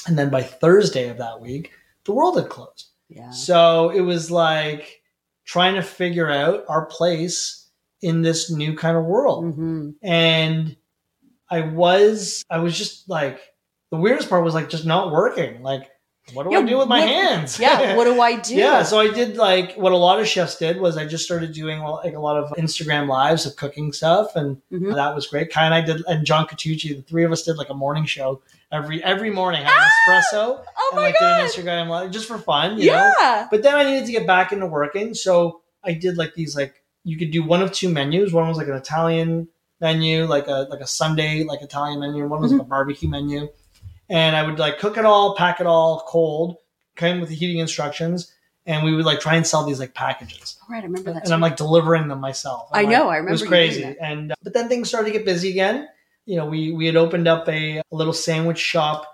And then by Thursday of that week, the world had closed. yeah. So it was like trying to figure out our place in this new kind of world hmm and I was I was just like the weirdest part was like just not working. Like, what do Yeah, I do with my what- hands? Yeah. What do I do? yeah, so I did like what a lot of chefs did was I just started doing like a lot of Instagram lives of cooking stuff, and Mhm. that was great. Kai and I did, and John Catucci, the three of us did like a morning show every every morning, had an espresso, oh and my like did god. an Instagram live just for fun, you know. yeah. But then I needed to get back into working, so I did like these like you could do one of two menus. One was like an Italian menu, like a like a Sunday like Italian menu. One was like a barbecue menu, and I would like cook it all, pack it all cold, came with the heating instructions, and we would like try and sell these like packages. All right, I remember that. And I'm like delivering them myself. I I'm know. like- I remember. it was crazy. And uh, but then things started to get busy again. You know, we we had opened up a, a little sandwich shop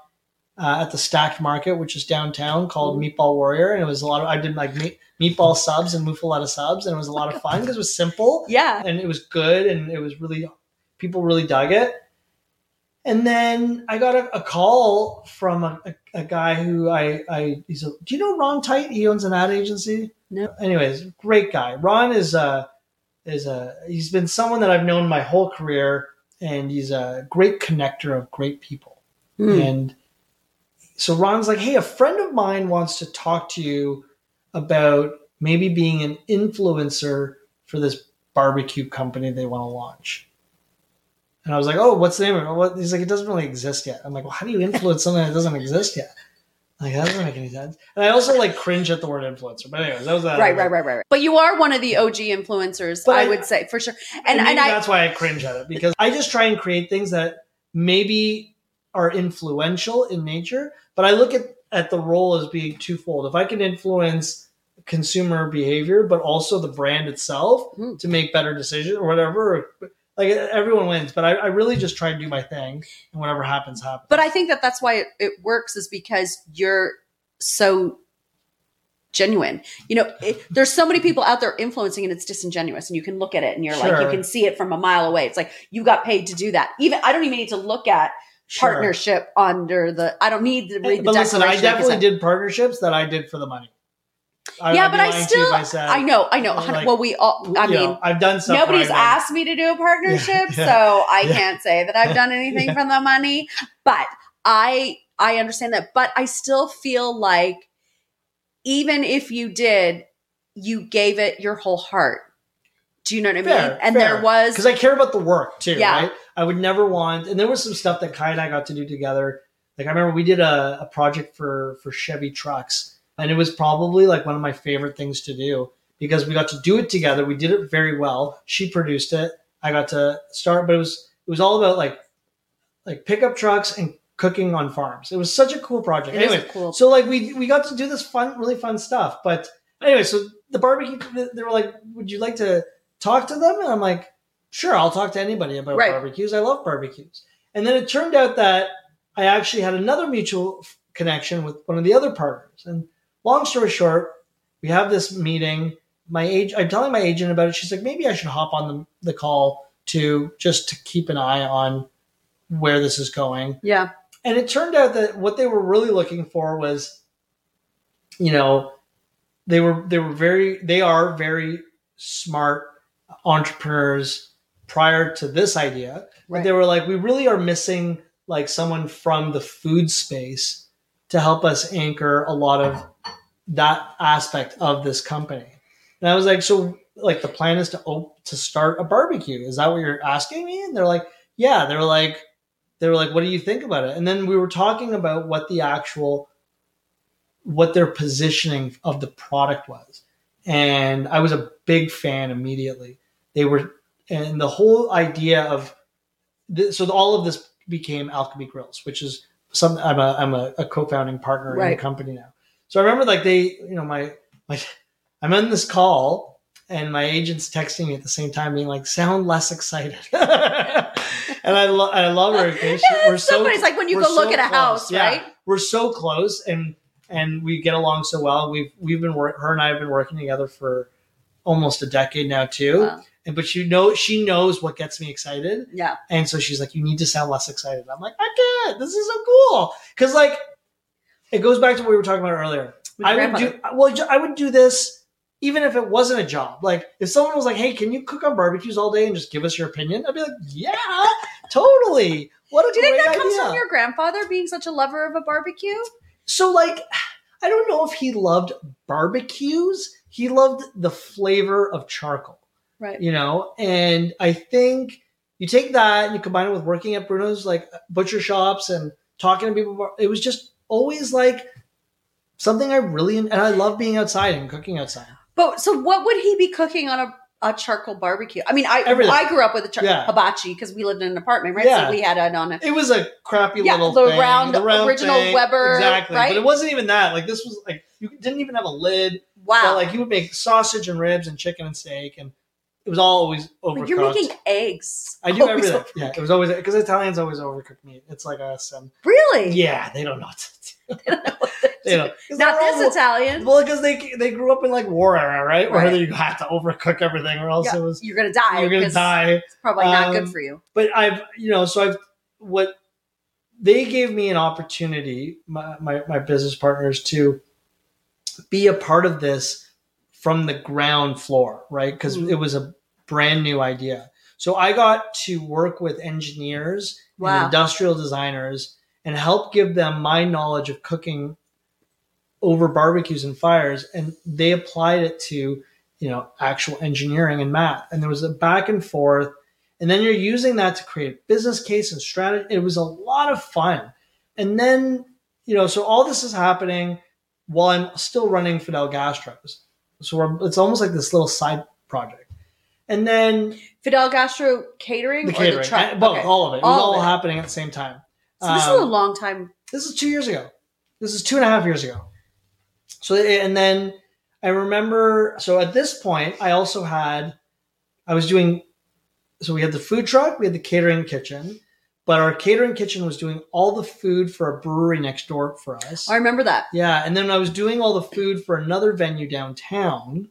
uh, at the Stackt Market, which is downtown, called. Meatball Warrior, and it was a lot of I did like meat, meatball subs and muffaletta subs, and it was a lot of fun because it was simple Yeah. and it was good, and it was really people really dug it. And then I got a, a call from a, a, a guy who I, I he's a, do you know Ron Tight? He owns an ad agency. No. Anyways, great guy. Ron is a is a he's been someone that I've known my whole career, and he's a great connector of great people. Hmm. And so Ron's like, hey, a friend of mine wants to talk to you about maybe being an influencer for this barbecue company they want to launch. And I was like, oh, what's the name of it? What? He's like, it doesn't really exist yet. I'm like, well, how do you influence something that doesn't exist yet? Like, that doesn't make any sense. And I also like cringe at the word influencer. But anyways, that was that. Right, right, right, right, right. But you are one of the OG influencers, I I- would say for sure. And, And and I that's why I cringe at it because I just try and create things that maybe are influential in nature, but I look at, at the role as being twofold. If I can influence consumer behavior, but also the brand itself Hmm. to make better decisions or whatever, like everyone wins. But I, I really just try and do my thing, and whatever happens, happens. But I think that that's why it, it works is because you're so genuine. You know, it, there's so many people out there influencing and it's disingenuous and you can look at it and you're like, you can see it from a mile away. It's like, you got paid to do that. Even, I don't even need to look at Sure. partnership under the, I don't need to read the but listen, I definitely did partnerships that I did for the money. I Yeah, but I lying to you still, I, said, I know, I know. like, well, we all, I mean, know, I've done stuff. Nobody's I asked me to do a partnership, Yeah, so I yeah. can't say that I've done anything Yeah. from the money. But I I understand that. But I still feel like even if you did, you gave it your whole heart. Do you know what I Fair, mean? And there was because I care about the work too. Yeah. Right? I would never want, and there was some stuff that Kai and I got to do together. Like I remember we did a, a project for for Chevy trucks, and it was probably like one of my favorite things to do because we got to do it together. We did it very well. She produced it. I got to start, but it was it was all about like like pickup trucks and cooking on farms. It was such a cool project. it anyway, cool. so like we we got to do this fun, really fun stuff. But anyway, so the barbecue, they were like, "Would you like to talk to them?" And I'm like, "Sure, I'll talk to anybody about Right. barbecues. I love barbecues." And then it turned out that I actually had another mutual connection with one of the other partners. And long story short, we have this meeting. My age, I'm telling my agent about it. She's like, maybe I should hop on the, the call to just to keep an eye on where this is going. yeah. And it turned out that what they were really looking for was, you know, they were they were very they are very smart entrepreneurs prior to this idea. But they were like, we really are missing like someone from the food space to help us anchor a lot of that aspect of this company. And I was like, so like the plan is to op- to start a barbecue. Is that what you're asking me? And they're like, yeah. They were like, they were like, what do you think about it? And then we were talking about what the actual, what their positioning of the product was. And I was a big fan immediately. They were, and the whole idea of, th- so all of this became Alchemy Grills, which is some, I'm a, I'm a, a co-founding partner in Right. the company now. So I remember like they, you know, my, my, I'm on this call and my agent's texting me at the same time being like, sound less excited. and I, lo- I love her. okay? She- Yeah, we're so so. Like when you go look at a close. house, Yeah. right? We're so close and, and we get along so well. We've, we've been work, her and I have been working together for almost a decade now too. Wow. And, but she know, she knows what gets me excited. Yeah. And so she's like, you need to sound less excited. I'm like, I can't. This is so cool. Cause like, it goes back to what we were talking about earlier. I would do well. I would do this even if it wasn't a job. Like if someone was like, "Hey, can you cook on barbecues all day and just give us your opinion?" I'd be like, "Yeah, totally." What a Do you think that comes from your grandfather being such a lover of a barbecue? so like, I don't know if he loved barbecues. He loved the flavor of charcoal, Right. you know. And I think you take that and you combine it with working at Bruno's like butcher shops and talking to people. It was just always like something I really and I love being outside and cooking outside. But so what would he be cooking on a, a charcoal barbecue? I mean, I Everything. I grew up with a char- Yeah. hibachi because we lived in an apartment, right? Yeah. So we had it on a It was a crappy Yeah, little the thing, round original Weber, exactly. right? But it wasn't even that. Like this was like you didn't even have a lid. wow. But like you would make sausage and ribs and chicken and steak, and it was always overcooked. You're making eggs. I do Always everything. over- Yeah, it was always because Italians always overcook meat. It's like us. And Really? yeah, they don't know what to do. they don't. 'cause Not they're this all- Italian. Well, because they they grew up in like war era, right? Where Right. you had to overcook everything, or else Yeah, it was You're gonna die. you're gonna die. It's probably not Um, good for you. but I've you know so I've what they gave me an opportunity my, my, my business partners to be a part of this from the ground floor right? Because Mhm. it was a brand new idea. So I got to work with engineers and industrial designers and help give them my knowledge of cooking over barbecues and fires and they applied it to you know actual engineering and math. And there was a back and forth and then you're using that to create a business case and strategy. It was a lot of fun. And then you know so all this is happening while i'm still running Fidel Gastro's so we're, it's almost like this little side project and then Fidel Gastro catering the or catering the truck? both Okay. all of it it was All all, of it. happening at the same time So this Um, is a long time. this is two years ago. This is two and a half years ago. So, and then I remember, so at this point, I also had, I was doing, so we had the food truck, we had the catering kitchen, but our catering kitchen was doing all the food for a brewery next door for us. I remember that. Yeah, and then I was doing all the food for another venue downtown.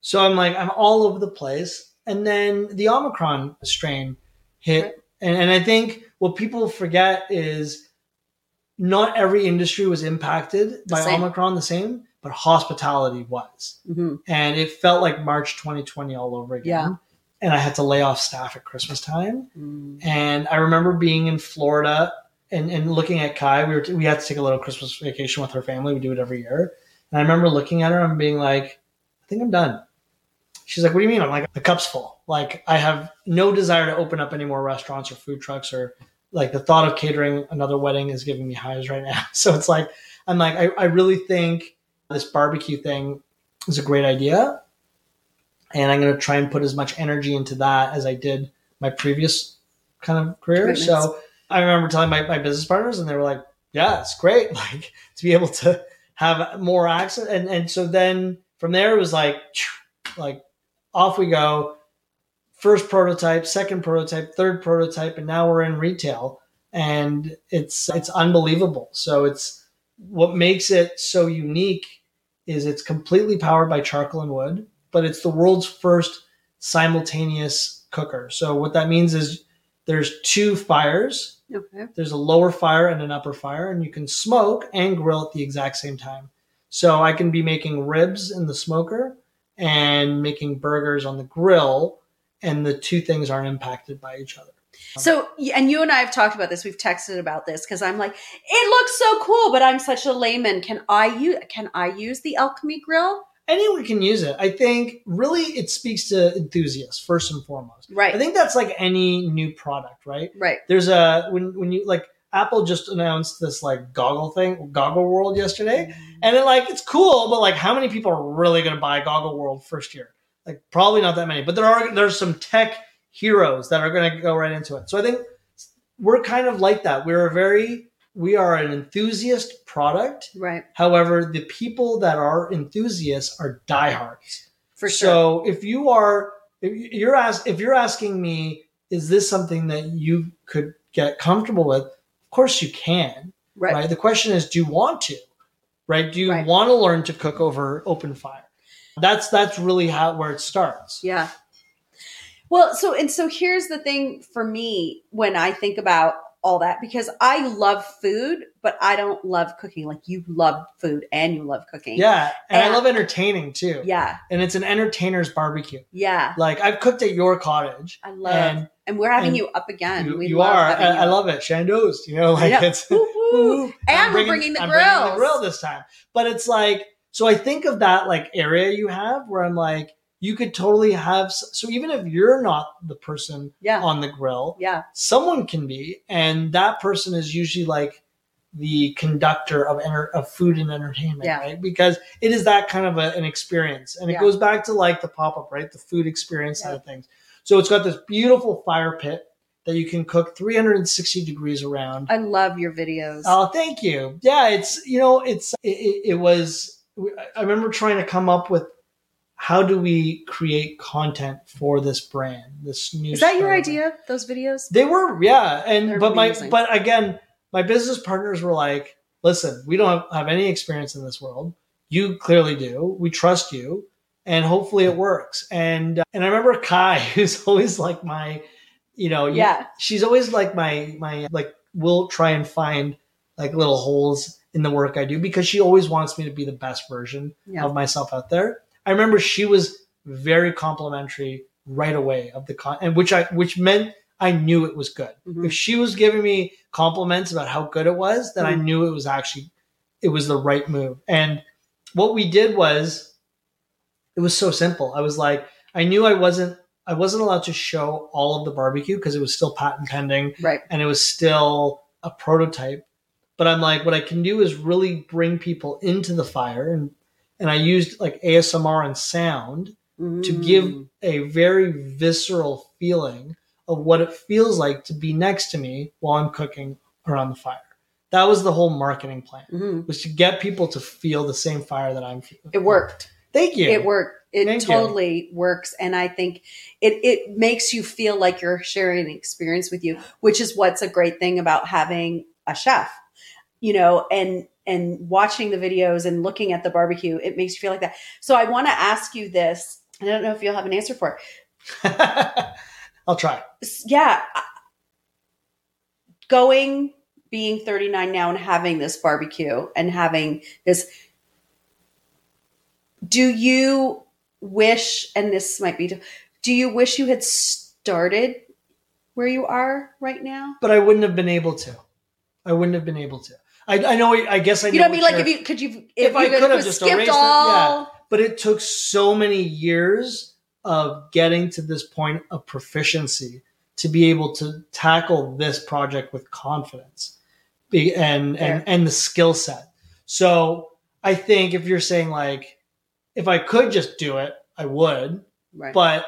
So I'm like, I'm all over the place. And then the Omicron strain hit. Right. And, and I think what people forget is not every industry was impacted The by same. Omicron the same, but hospitality was. hmm And it felt like March 2020 all over again. Yeah. And I had to lay off staff at Christmas time. Mm. And I remember being in Florida and, and looking at Kai. We were we had to take a little Christmas vacation with her family. We do it every year. And I remember looking at her and being like, I think I'm done. She's like, What do you mean? I'm like, the cup's full. Like I have no desire to open up any more restaurants or food trucks or like the thought of catering another wedding is giving me highs right now. So it's like I'm like, I, I really think this barbecue thing is a great idea. And I'm gonna try and put as much energy into that as I did my previous kind of career. Commitments. So I remember telling my, my business partners and they were like, Yeah, it's great. Like to be able to have more access and, and so then from there it was like like off we go. First prototype, second prototype, third prototype, and now we're in retail. And it's it's unbelievable. So it's what makes it so unique is it's completely powered by charcoal and wood, but it's the world's first simultaneous cooker. So what that means is there's two fires. Okay. There's a lower fire and an upper fire, and you can smoke and grill at the exact same time. So I can be making ribs in the smoker and making burgers on the grill, and the two things aren't impacted by each other. So, and you and I have talked about this. We've texted about this because I'm like, it looks so cool, but I'm such a layman. Can I use? Can I use the Alchemy grill? Anyone can use it. I think really it speaks to enthusiasts first and foremost. Right. I think that's like any new product, right? Right. There's a when when you like Apple just announced this like goggle thing, Goggle World yesterday, mm-hmm. and then like it's cool, but like how many people are really going to buy Goggle World first year? Like probably not that many, but there are there's some tech heroes that are going to go right into it. So I think we're kind of like that. We're a very we are an enthusiast product. Right. However, the people that are enthusiasts are diehards. For sure. So if you are, if you're ask, if you're asking me, is this something that you could get comfortable with? Of course you can. right. Right. The question is, do you want to? Right. Do you Right. want to learn to cook over open fire? That's that's really how where it starts. Yeah. Well, so and so here's the thing for me when I think about all that because I love food, but I don't love cooking. Like you love food and you love cooking. Yeah, and I love entertaining too. Yeah. and it's an entertainer's barbecue. Yeah. Like I've cooked at your cottage. I love and, and we're having and you up again. you, we you love are. I, you I love it. Shandos, you know, like Yeah. it's. And we're bringing the I'm bringing the grill this time. But it's like, so I think of that like area you have where I'm like, you could totally have. So even if you're not the person Yeah. on the grill, Yeah. someone can be, and that person is usually like the conductor of enter- of food and entertainment, Yeah. right? Because it is that kind of a, an experience, and it Yeah. goes back to like the pop up, right? The food experience side of things. So it's got this beautiful fire pit that you can cook 360 degrees around. I love your videos. Oh, thank you. Yeah, it's you know, it's it, it, it was. I remember trying to come up with how do we create content for this brand, this new. Is that your startup. idea? Those videos? They were, yeah, and They're but amazing. my but again, my business partners were like, "Listen, we don't have, have any experience in this world. You clearly do. We trust you, and hopefully it works." And uh, and I remember Kai, who's always like my, you know, Yeah. she's always like my my like we'll try and find like little holes in the work I do because she always wants me to be the best version Yeah. of myself out there. I remember she was very complimentary right away of the con and which I which meant I knew it was good. Mhm. If she was giving me compliments about how good it was, then I Mhm. knew it was actually it was the right move. And what we did was it was so simple. I was like I knew I wasn't I wasn't allowed to show all of the barbecue because it was still patent pending Right. and it was still a prototype. But I'm like, what I can do is really bring people into the fire, and and I used like ASMR and sound to Mm. give a very visceral feeling of what it feels like to be next to me while I'm cooking around the fire. That was the whole marketing plan Mhm. was to get people to feel the same fire that I'm feeling. It worked. Thank you. It worked. It Thank you. totally works. And I think it, it makes you feel like you're sharing an experience with you, which is what's a great thing about having a chef, you know, and, and watching the videos and looking at the barbecue, it makes you feel like that. So I want to ask you this. I don't know if you'll have an answer for it. I'll try. Yeah. Going, being 39 now and having this barbecue and having this, do you wish, and this might be, do you wish you had started where you are right now? But I wouldn't have been able to. I wouldn't have been able to. I, I know. I guess I. You know what I mean? Like if you could you if, If I could have just skipped erased it, all but it took so many years of getting to this point of proficiency to be able to tackle this project with confidence and and and the skill set. So I think if you're saying like, if I could just do it, I would. right. But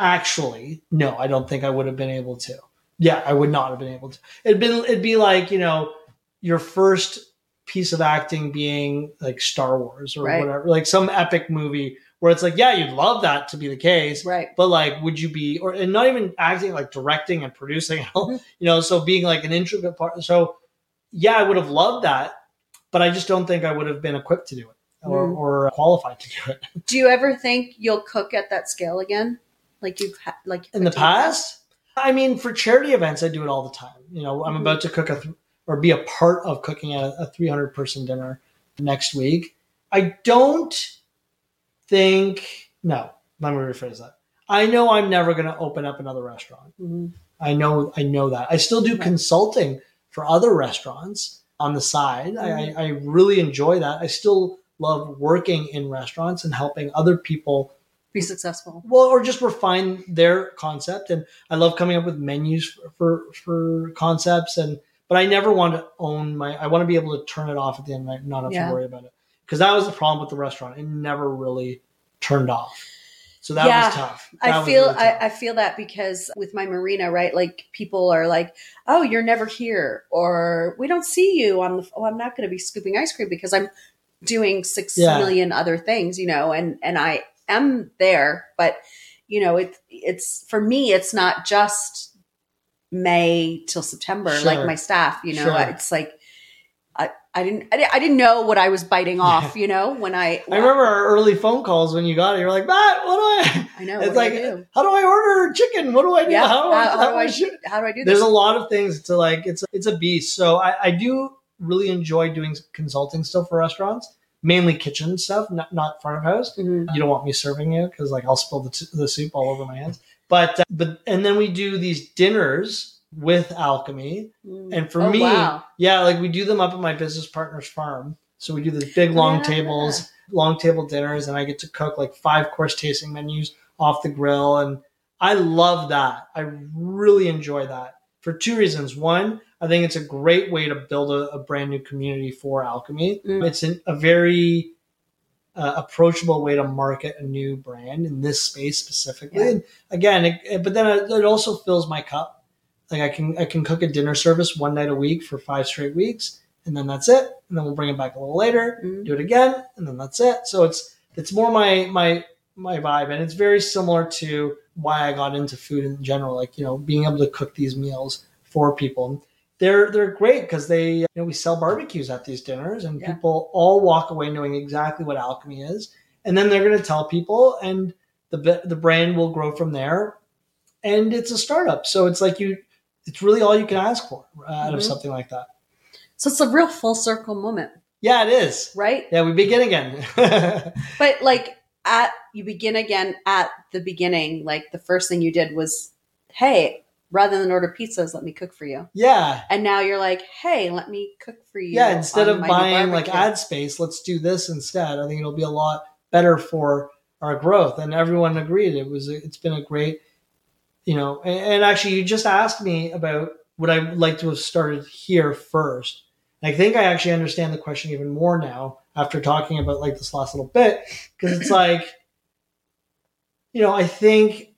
actually, no, I don't think I would have been able to. Yeah, I would not have been able to. It'd been it'd be like, you know, your first piece of acting being like Star Wars or Right. whatever, like some epic movie where it's like, yeah, you'd love that to be the case. right. But like, would you be, or and not even acting, like directing and producing, Mhm. you know, so being like an intricate part. So, yeah, I would have loved that, but I just don't think I would have been equipped to do it or, Mm. or qualified to do it. Do you ever think you'll cook at that scale again? Like you've had like in the past i mean for charity events i do it all the time you know i'm Mhm. about to cook a th- or be a part of cooking a, a 300 person dinner next week i don't think no let me rephrase that i know i'm never going to open up another restaurant Mhm. i know i know that i still do Right. consulting for other restaurants on the side I, Mhm. I, I really enjoy that i still love working in restaurants and helping other people Be successful. well or just refine their concept and i love coming up with menus for for, for concepts and but i never want to own my i want to be able to turn it off at the end of the night and not have Yeah. to worry about it because that was the problem with the restaurant it never really turned off so that Yeah. was tough That I feel really tough. I, I feel that because with my marina, right? Like people are like, "Oh, you're never here," or "We don't see you on the." Oh, I'm not going to be scooping ice cream because I'm doing six million Yeah. other things, you know, and and I am there, but you know, it's it's for me, it's not just May till September, like my staff, you know, Sure. it's like. I, I didn't I didn't- I didn't know what I was biting off, you know, when I I remember our early phone calls when you got it. You're like, Matt, what do I? I know it's do like, do? how do I order chicken? What do I do? Yeah, How, how, how do I should- how do I do this? there's a lot of things to like it's it's a beast so I, I do really enjoy doing consulting stuff for restaurants mainly kitchen stuff not, not front of house Mhm. you don't want me serving you because like i'll spill the, t- the soup all over my hands but uh, but and then we do these dinners with alchemy. And for Oh, me wow. yeah like we do them up at my business partner's farm. So we do the big long Yeah. tables long table dinners and i get to cook like five course tasting menus off the grill. And i love that. I really enjoy that for two reasons. One i think it's a great way to build a, a brand new community for alchemy. Mm. it's an, a very uh, approachable way to market a new brand in this space specifically. Yeah. and again it, it- but then it, it also fills my cup. Like i can i can cook a dinner service one night a week for five straight weeks and then that's it. And then we'll bring it back a little later Mhm. do it again and then that's it. So it's it's more my my my vibe. And it's very similar to why i got into food in general like you know being able to cook these meals for people they're they're great because they you know we sell barbecues at these dinners and Yeah. people all walk away knowing exactly what alchemy is and then they're going to tell people and the the brand will grow from there and it's a startup so it's like you it's really all you can ask for uh, out of Mhm. something like that So it's a real full circle moment, yeah it is right? yeah we begin again But like at you begin again at the beginning, like the first thing you did was, hey, rather than order pizzas, let me cook for you. yeah. And now you're like, hey, let me cook for you. yeah instead of buying like ad space let's do this instead. I think it'll be a lot better for our growth. And everyone agreed. It was it's been a great you know and, and actually you just asked me about would i like to have started here first. I think i actually understand the question even more now after talking about like this last little bit because it's like you know i think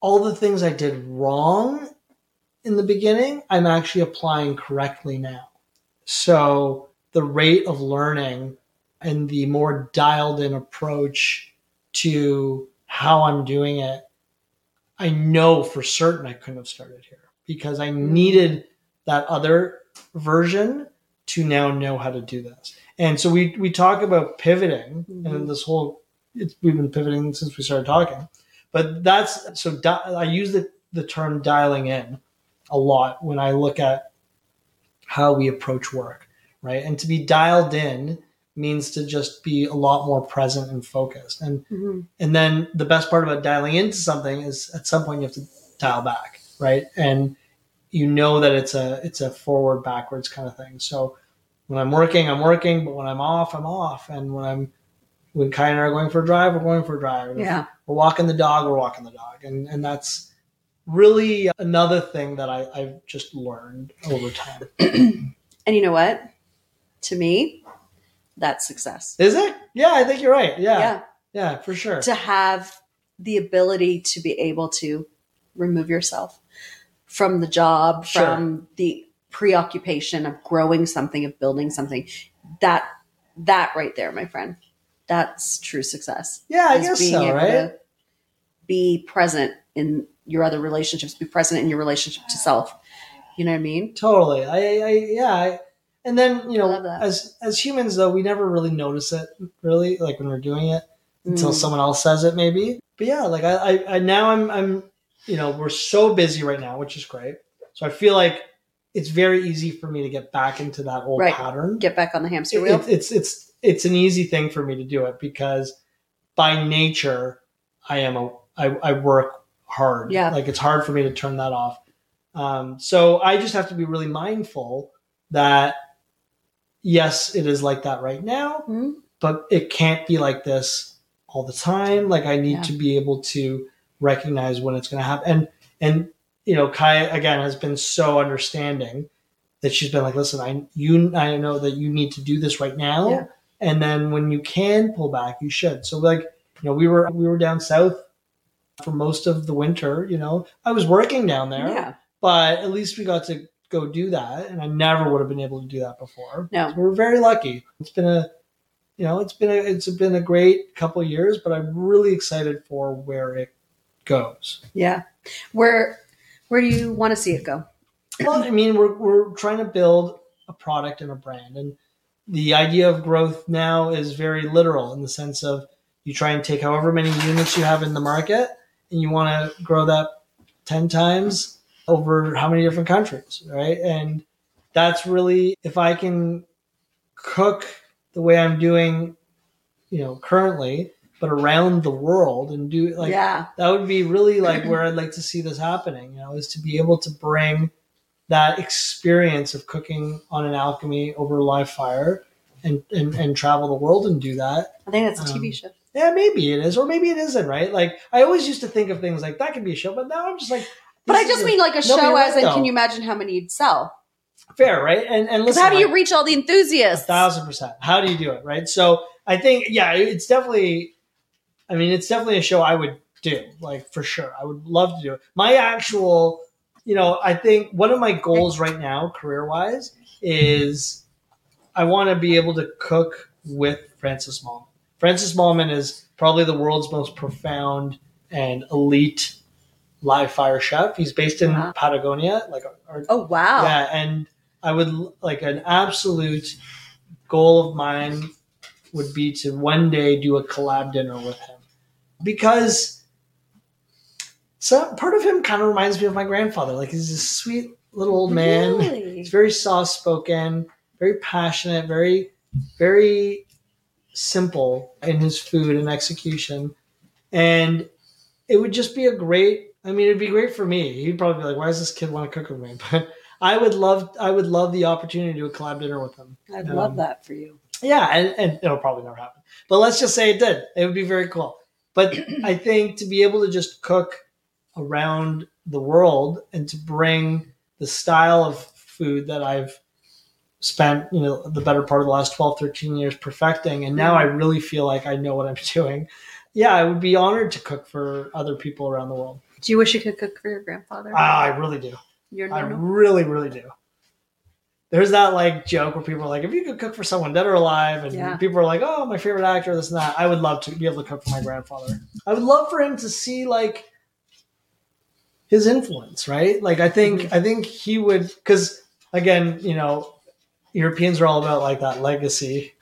all the things i did wrong in the beginning, I'm actually applying correctly now. So the rate of learning and the more dialed in approach to how I'm doing it, I know for certain I couldn't have started here because I needed that other version to now know how to do this. And so we we talk about pivoting Mhm. and this whole it's, we've been pivoting since we started talking. But that's so di- I use the the term dialing in a lot when I look at how we approach work, right? And to be dialed in means to just be a lot more present and focused. And Mhm. and then the best part about dialing into something is at some point you have to dial back, right? And you know that it's a it's a forward backwards kind of thing. So when I'm working, I'm working, but when I'm off, I'm off. And when I'm when Kai and I are going for a drive, we're going for a drive. And Yeah. we're walking the dog, we're walking the dog. And and that's really another thing that I, I've just learned over time. And you know what? To me, that's success. Is it? Yeah, I think you're right. Yeah. yeah. Yeah, for sure. to have the ability to be able to remove yourself from the job, Sure. from the preoccupation of growing something, of building something. That that right there, my friend, that's true success. Yeah, I guess so, right? be present in your other relationships, be present in your relationship to self. You know what I mean? Totally. I, I yeah. I, and then you know, I love that. as as humans though, we never really notice it really, like when we're doing it until Mm. someone else says it, maybe. But yeah, like I, I, I now I'm I'm you know we're so busy right now, which is great. So I feel like it's very easy for me to get back into that old Right. pattern. Get back on the hamster wheel. it- it's it's it's an easy thing for me to do it because by nature I am a I, I work hard. Yeah. Like it's hard for me to turn that off. Um, so I just have to be really mindful that yes, it is like that right now, Mhm. but it can't be like this all the time. Like I need Yeah. to be able to recognize when it's going to happen. And and you know, Kai again has been so understanding that she's been like, listen, I you I know that you need to do this right now, Yeah. and then when you can pull back, you should. So like you know, we were we were down south for most of the winter. You know, I was working down there, Yeah. but at least we got to go do that, and I never would have been able to do that before. No. So we're very lucky. It's been a you know, it's been a it's been a great couple years, but I'm really excited for where it goes. Yeah. Where where do you want to see it go? Well, I mean, we're we're trying to build a product and a brand, and the idea of growth now is very literal in the sense of you try and take however many units you have in the market, and you want to grow that ten times over how many different countries, right? And that's really if I can cook the way I'm doing, you know, currently, but around the world and do like yeah. that would be really like where I'd like to see this happening, you know, is to be able to bring that experience of cooking on an alchemy over live fire and, and, and travel the world and do that. I think that's a TV Um, show. Yeah, maybe it is, or maybe it isn't, right? Like I always used to think of things like that could be a show, but now I'm just like But I just a- mean like a show you're as right, in though. can you imagine how many you'd sell? fair, right? And and listen, how do you like, reach all the a enthusiasts? thousand percent. How do you do it, right? So I think, yeah, it's definitely. I mean, it's definitely a show I would do, like for sure. I would love to do it. My actual, you know, I think one of my goals right now, career wise, is I want to be able to cook with Francis Mallmann. Francis Mallmann is probably the world's most profound and elite live fire chef. He's based in Wow. Patagonia, like our, Oh wow. yeah, and I would like an absolute goal of mine would be to one day do a collab dinner with him because so part of him kind of reminds me of my grandfather. Like he's a sweet little old man. Really? He's very soft spoken, very passionate, very very simple in his food and execution, and it would just be a great. I mean, it'd be great for me. He'd probably be like, "Why does this kid want to cook with me?" But I would love, I would love the opportunity to do a collab dinner with him. I'd Um, love that for you. Yeah, and, and it'll probably never happen. But let's just say it did. It would be very cool. But I think to be able to just cook around the world and to bring the style of food that I've spent, you know, the better part of the last 12, 13 years perfecting, and now I really feel like I know what I'm doing. Yeah, I would be honored to cook for other people around the world. Do you wish you could cook for your grandfather? Ah, I really do. You're I really, really do. There's that like joke where people are like, if you could cook for someone dead or alive, and Yeah. people are like, oh, my favorite actor, this and that. I would love to be able to cook for my grandfather. I would love for him to see like his influence, right? Like I think Mm-hmm. I think he would because again, you know, Europeans are all about like that legacy,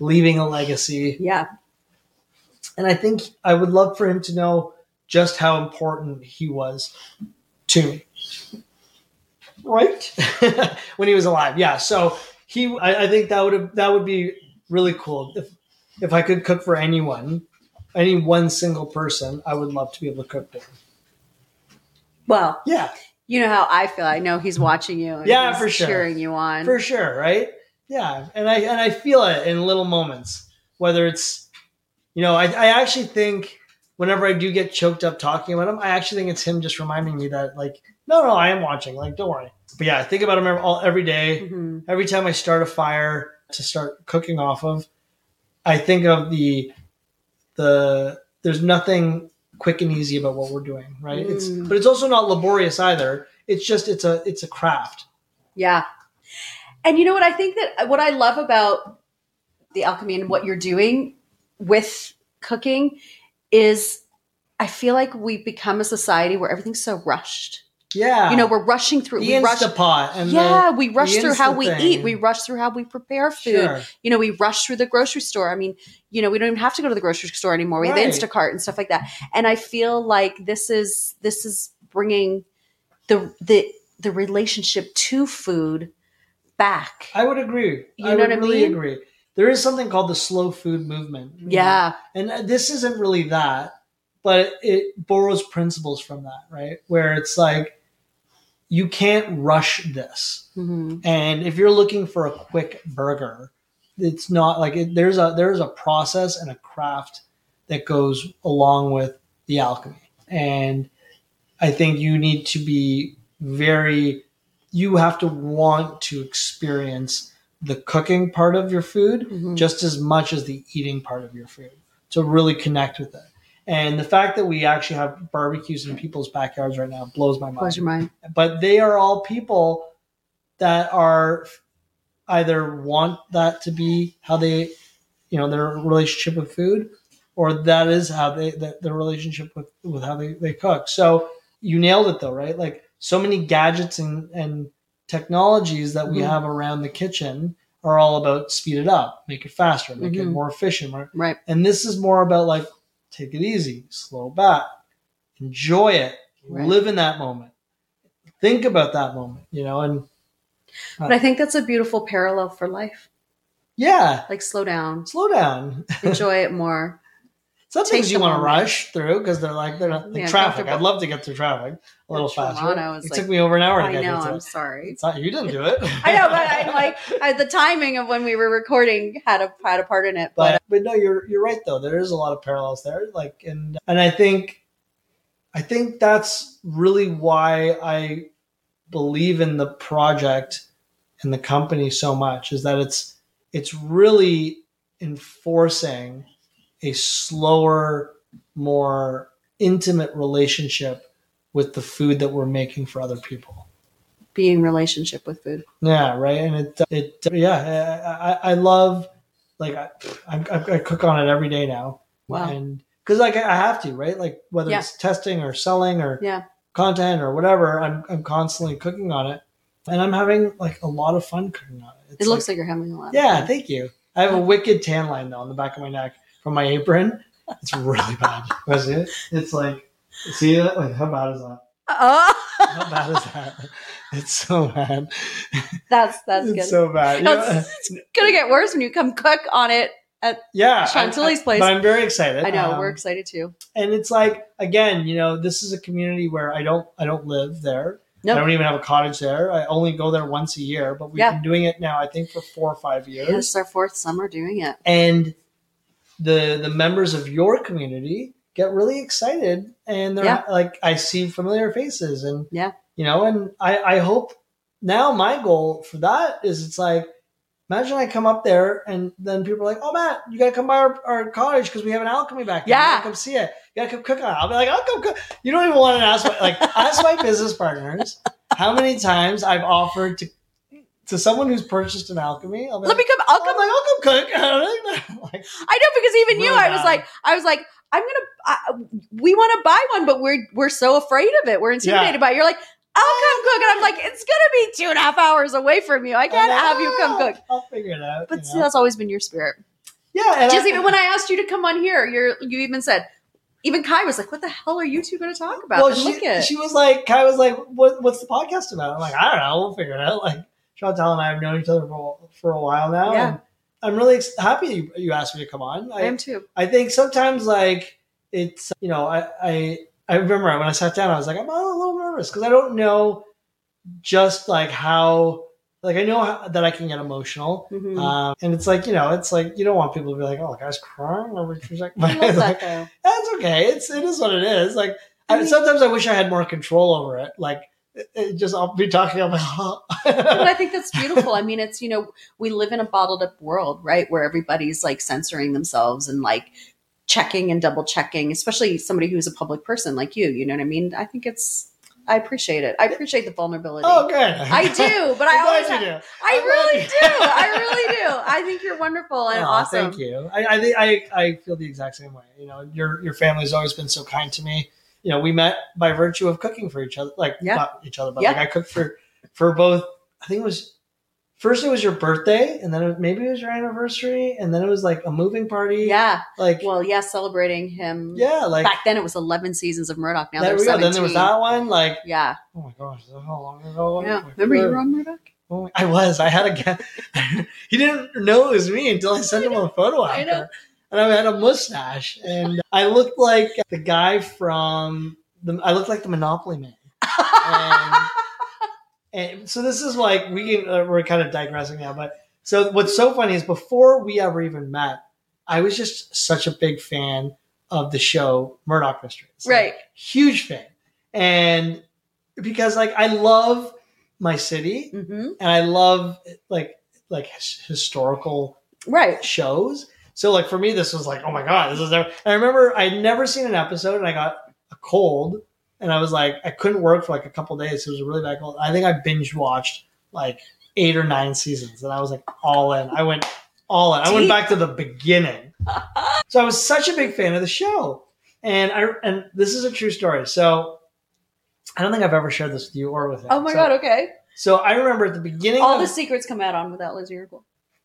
leaving a legacy. Yeah. And I think I would love for him to know just how important he was to me. Right? when he was alive. Yeah. So he I, I think that would have that would be really cool. If if I could cook for anyone, any one single person, I would love to be able to cook for. Well, Yeah, you know how I feel. I know he's watching you. And Yeah, for sure. cheering you on. for sure, right? Yeah. And I and I feel it in little moments. Whether it's you know, I, I actually think whenever I do get choked up talking about him, I actually think it's him just reminding me that like, no, no, I am watching. Like, don't worry. But yeah, I think about every, all, every day. Mhm. Every time I start a fire to start cooking off of, I think of the the there's nothing quick and easy about what we're doing, right? It's Mm. but it's also not laborious either. It's just it's a it's a craft. Yeah. And you know what? I think that what I love about the alchemy and what you're doing with cooking is I feel like we become a society where everything's so rushed. Yeah. You know, we're rushing through. the we rush. And yeah, the, we rush through how we thing. eat. We rush through how we prepare food. Sure. You know, we rush through the grocery store. I mean, you know, we don't even have to go to the grocery store anymore. We Right. have Instacart and stuff like that. And I feel like this is this is bringing the the the relationship to food back. I would agree. You I know would what I really mean? agree. There is something called the slow food movement. you know? Yeah. And uh, this isn't really that, but it borrows principles from that, right? Where it's like you can't rush this. Mhm. And if you're looking for a quick burger, it's not like it, there's a there's a process and a craft that goes along with the alchemy. And I think you need to be very you have to want to experience the cooking part of your food Mhm. just as much as the eating part of your food to really connect with it. And the fact that we actually have barbecues in people's backyards right now blows my mind Close your mind. but they are all people that are either want that to be how they you know their relationship with food or that is how they that their relationship with with how they, they cook so you nailed it though right like so many gadgets and and technologies that we Mhm. have around the kitchen are all about speed it up make it faster make it Mhm. more efficient more, Right. and this is more about like take it easy slow back enjoy it Right. live in that moment think about that moment you know and But I think that's a beautiful parallel for life. yeah Like slow down, slow down enjoy it more. Some Take things you want to rush through because they're like they're not like Yeah, traffic i'd love to get through traffic a little faster it like- took me over an hour to I get know. I'm today. sorry. it's not you didn't do it I know, but I'm like I, the timing of when we were recording had a had a part in it. But, but but no you're you're right though there is a lot of parallels there like and and i think i think that's really why i believe in the project and the company so much is that it's it's really enforcing a slower more intimate relationship with the food that we're making for other people being relationship with food. yeah, right. And it, it, yeah, I, I, love, like, I, I, I cook on it every day now. Wow. And because, like, I have to, right? Like, whether Yeah. it's testing or selling or Yeah. content or whatever, I'm, I'm constantly cooking on it. And I'm having, like, a lot of fun cooking on it. It looks like, you're having a lot. of yeah, thank you. I have a wicked tan line, though, on the back of my neck from my apron. It's really bad. Was it? It's like, see that? Like, how bad is that? Oh, How bad is that? It's so bad. that's that's it's good. so bad. You know- That's- it's gonna get worse when you come cook on it. At yeah, Chantilly's I- I- place. But I'm very excited. I know Um, we're excited too. and it's like again, you know, this is a community where I don't I don't live there. Nope. I don't even have a cottage there. I only go there once a year, but we've Yeah. been doing it now I think for 4 or 5 years. This is our fourth summer doing it. And the the members of your community get really excited and they're Yeah. like I see familiar faces and Yeah. you know, and I I hope now my goal for that is it's like Imagine I come up there and then people are like, "Oh, Matt, you gotta come by our, our cottage because we have an alchemy back there. Yeah. come see it. You gotta come cook on it." I'll be like, "I'll come cook." You don't even want to ask my, like ask my business partners how many times I've offered to to someone who's purchased an alchemy. I'll be Let me come. I'll I'm come. like, I'll come cook. like, I know because even you, I was like, I was like, I'm gonna. I, we want to buy one, but we're we're so afraid of it. We're intimidated Yeah. by it. You're like, I'll come cook, and I'm like, it's gonna be two and a half hours away from you. I can't like, have you come "Oh, cook. I'll figure it out. But see, know? that's always been your spirit. yeah, and Just I- even when I asked you to come on here, you're you even said. Even Kai was like, "What the hell are you two going to talk about?" well, she, look at she was like, Kai was like, what, what's the podcast about? I'm like, I don't know. We'll figure it out. Like, Chantal and I have known each other for, for a while now. Yeah. And I'm really ex- happy you, you asked me to come on. I am too. I think sometimes like it's you know I I I remember when I sat down I was like I'm a little nervous because I don't know just like how like I know how, that I can get emotional Mhm. um, and it's like you know it's like you don't want people to be like oh the guy's crying every two seconds I love that like, that's okay it's it is what it is like I I mean- sometimes I wish I had more control over it like it, just I'll be talking about but I think that's beautiful. I mean, it's you know, we live in a bottled up world, right, where everybody's like censoring themselves and like checking and double checking, especially somebody who's a public person like you. You know what I mean? I think it's. I appreciate it. I appreciate the vulnerability. oh good I do, but I always. have- do. I really do. I really do. I think you're wonderful and Aw, awesome. Thank you. I I, I I feel the exact same way. You know, your your family's always been so kind to me. You know, we met by virtue of cooking for each other, like Yeah. not each other, but Yeah. like I cooked for for both. I think it was first it was your birthday, and then it, maybe it was your anniversary, and then it was like a moving party. Yeah. like Well, yeah, celebrating him. yeah, like Back then, it was 11 seasons of Murdoch. Now there there's we go. Then there was that one. Like Yeah. oh my gosh, how long ago? Yeah. Remember you were on Murdoch? Oh I was. I had a guy. he didn't know it was me until I sent him a photo I after. And I had a mustache, and I looked like the guy from the. I looked like the Monopoly Man. And, and so this is like we can. Uh, we're kind of digressing now, but so what's so funny is before we ever even met, I was just such a big fan of the show Murdoch Mysteries. Like, Right. huge fan, and because like I love my city hmm and I love like like his- historical Right. shows. So like for me, this was like, oh my god, this is. There. And I remember I'd never seen an episode, and I got a cold, and I was like, I couldn't work for like a couple days. It was a really bad cold. I think I binge watched like eight or nine seasons, and I was like all in. I went all in. I went back to the beginning. so I was such a big fan of the show, and I and this is a true story. So I don't think I've ever shared this with you or with him. Oh my So- God. Okay. So I remember at the beginning, All of, the secrets come out on without Lizzie.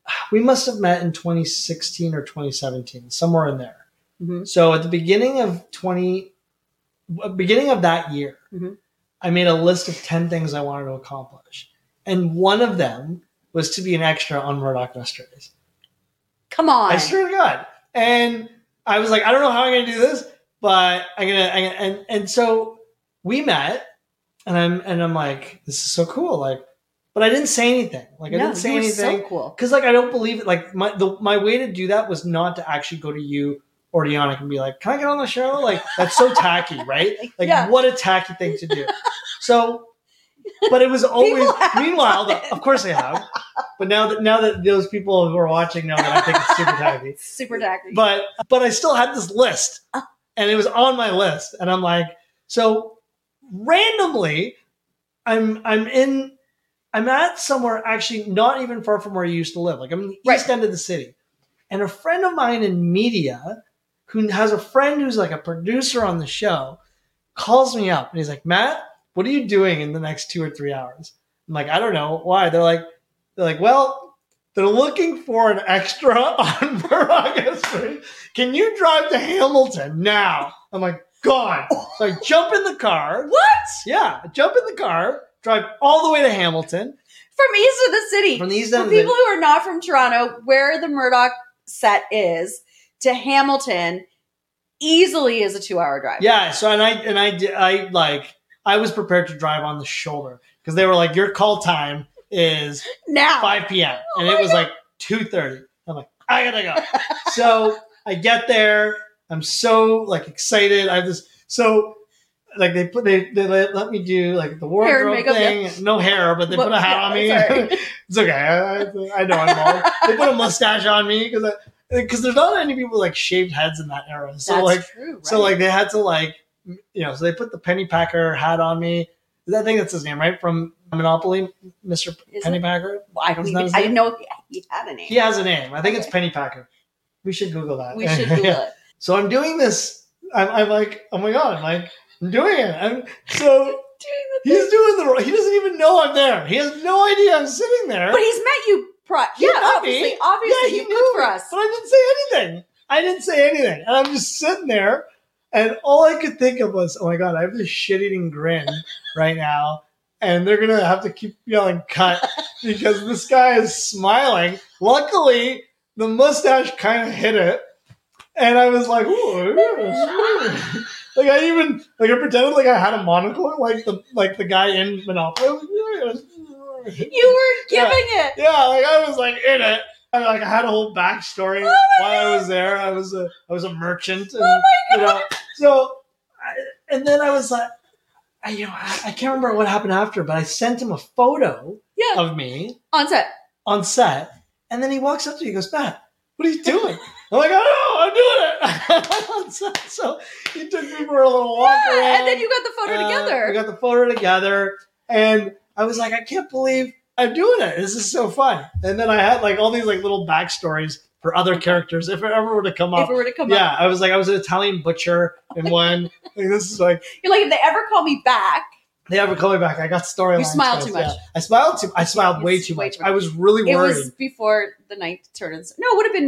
we must have met in 2016 or 2017, somewhere in there. Mhm. So at the beginning of 20, uh, beginning of that year, Mhm. I made a list of 10 things I wanted to accomplish, and one of them was to be an extra on Murdoch Mysteries. Come on. I swear to God. And I was like, I don't know how I'm going to do this, but I'm gonna, I'm gonna and and so we met, and I'm and I'm like, this is so cool, like, but I didn't say anything, like I didn't say anything So cool. because like I don't believe it. Like my the, my way to do that was not to actually go to you or Yannick and be like, "Can I get on the show?" Like that's so tacky, right? Like Yeah. what a tacky thing to do. So, but it was always. Meanwhile, the, of course they have. But now that now that those people who are watching know that I think it's super tacky, Super tacky. but but I still had this list, and it was on my list, and I'm like, so randomly, I'm I'm in, I'm at somewhere actually not even far from where I used to live. Like I'm in the Right. east end of the city, and a friend of mine in media, who has a friend who's like a producer on the show, calls me up and he's like, Matt, what are you doing in the next two or three hours? I'm like, I don't know why. They're like, they're like, well. They're looking for an extra on Murdoch Street. Can you drive to Hamilton now? I'm like, God. So I jump in the car. what? Yeah, I jump in the car, drive all the way to Hamilton From east of the city. from the east For end. of the- people who are not from Toronto, where the Murdoch set is, to Hamilton easily is a two hour drive. yeah, so and I and I I like I was prepared to drive on the shoulder because they were like, your call time is Now. 5 p.m. Oh and Oh it my was like 2:30. I'm like, I gotta go. so I get there. I'm so like excited. I have this so like they put they they let, let me do like the Hair wardrobe makeup, thing. No hair, but they Well, put a hat yeah, on me. it's okay. I, I, I know I'm bald. they put a mustache on me because because there's not any people like shaved heads in that era. So That's like true. Right? so like they had to like you know so they put the Pennypacker hat on me I think that's his name, right? From Monopoly, Mr. Is Pennypacker. Well, I don't even. I didn't know he had a name. He has a name. I think it's Okay. Pennypacker. We should Google that. we should Google Yeah. it. So I'm doing this. I'm, I'm like, oh my god! I'm like, I'm doing it. I'm so Doing the he's doing the. He doesn't even know I'm there. He has no idea I'm sitting there. But he's met you. Pri- He yeah, obviously, me. obviously, Yeah, he you knew cooked for us. But I didn't say anything. I didn't say anything. And I'm just sitting there, and all I could think of was, oh my God, I have this shit eating grin right now. And they're going to have to keep yelling cut because this guy is smiling. Luckily, the mustache kind of hit it. And I was like, ooh, like I even like I pretended like I had a monocle, like the like the guy in Monopoly. You were Yeah. giving it. Yeah, like I was like in it. I like I had a whole backstory Oh while I was there. I was a I was a merchant, and Oh my you know, so I, and then I was like, I, you know, I, I can't remember what happened after, but I sent him a photo Yeah, of me on set. on set, and then he walks up to me, he goes, Matt, what are you doing? I'm like, oh, I'm doing it set. So he took me for a little walk Yeah, around. and then you got the photo Uh, together. We got the photo together, and I was like, I can't believe I'm doing it. This is so fun. And then I had like all these like little backstories for other characters if it ever were to come up. if it were to come Yeah, up, I was like, I was an Italian butcher in one. Like, this is like you're like, if they ever call me back, they ever call me back. I got storylines. You smiled too much. Yeah. I smiled too. I smiled way too way much. too much. I was really worried. it was before the night turned. No, it would have been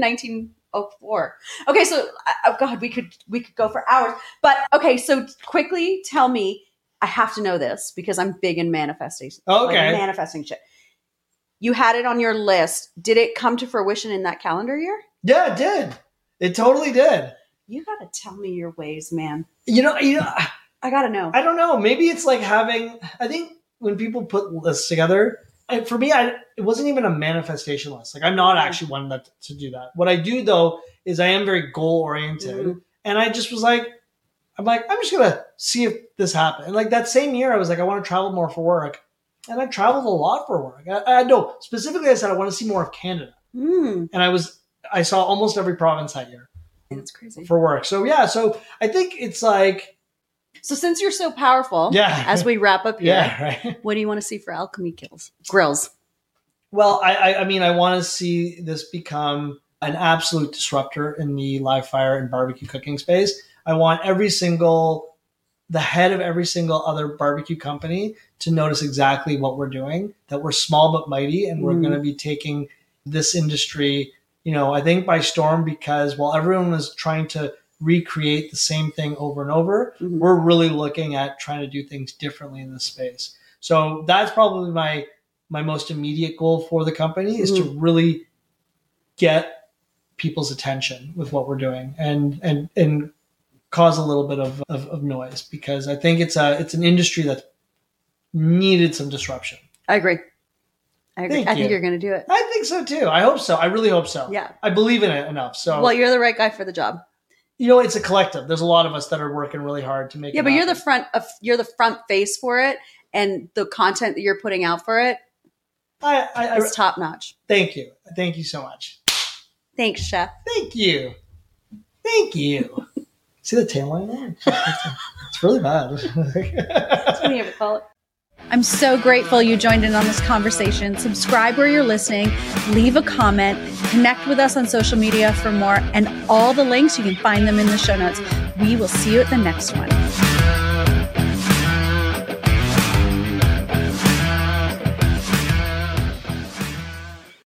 1904. Okay, so oh god, we could we could go for hours. But okay, so quickly tell me. I have to know this because I'm big in manifesting. like okay. manifesting shit. You had it on your list. Did it come to fruition in that calendar year? yeah, it did. It totally did. You gotta tell me your ways, man. You know, you know, I gotta know. I don't know. Maybe it's like having. I think when people put lists together, for me, I it wasn't even a manifestation list. Like I'm not actually one that to do that. What I do though is I am very goal oriented, Mhm. and I just was like, I'm like, I'm just gonna see if this happens. And like that same year, I was like, I want to travel more for work, and I traveled a lot for work. I, I know specifically, I said I want to see more of Canada, Mm, and I was I saw almost every province that year that's crazy. for work. So yeah, so I think it's like So since you're so powerful, yeah, as we wrap up here, yeah, right. what do you want to see for alchemy kills grills? Well, I, I, I mean, I want to see this become an absolute disruptor in the live fire and barbecue cooking space. I want every single, the head of every single other barbecue company to notice exactly what we're doing, that we're small but mighty, and we're Mm. going to be taking this industry, you know, I think by storm because while everyone is trying to recreate the same thing over and over, Mhm. we're really looking at trying to do things differently in this space. So that's probably my my most immediate goal for the company is to really get people's attention with what we're doing and and and cause a little bit of, of, of noise because I think it's a it's an industry that needed some disruption. I agree. I agree. Thank I think you. you're going to do it. I think so too. I hope so. I really hope so. Yeah. I believe in it enough. So Well, you're the right guy for the job. You know, it's a collective. There's a lot of us that are working really hard to make. Yeah, it but you're the front of you're the front face for it, and the content that you're putting out for it I, I, is top notch. thank you. Thank you so much. Thanks, chef. Thank you. Thank you. See the tail line there? It's really bad. That's what you ever call it? I'm so grateful you joined in on this conversation. Subscribe where you're listening, leave a comment, connect with us on social media for more, and all the links you can find them in the show notes. We will see you at the next one.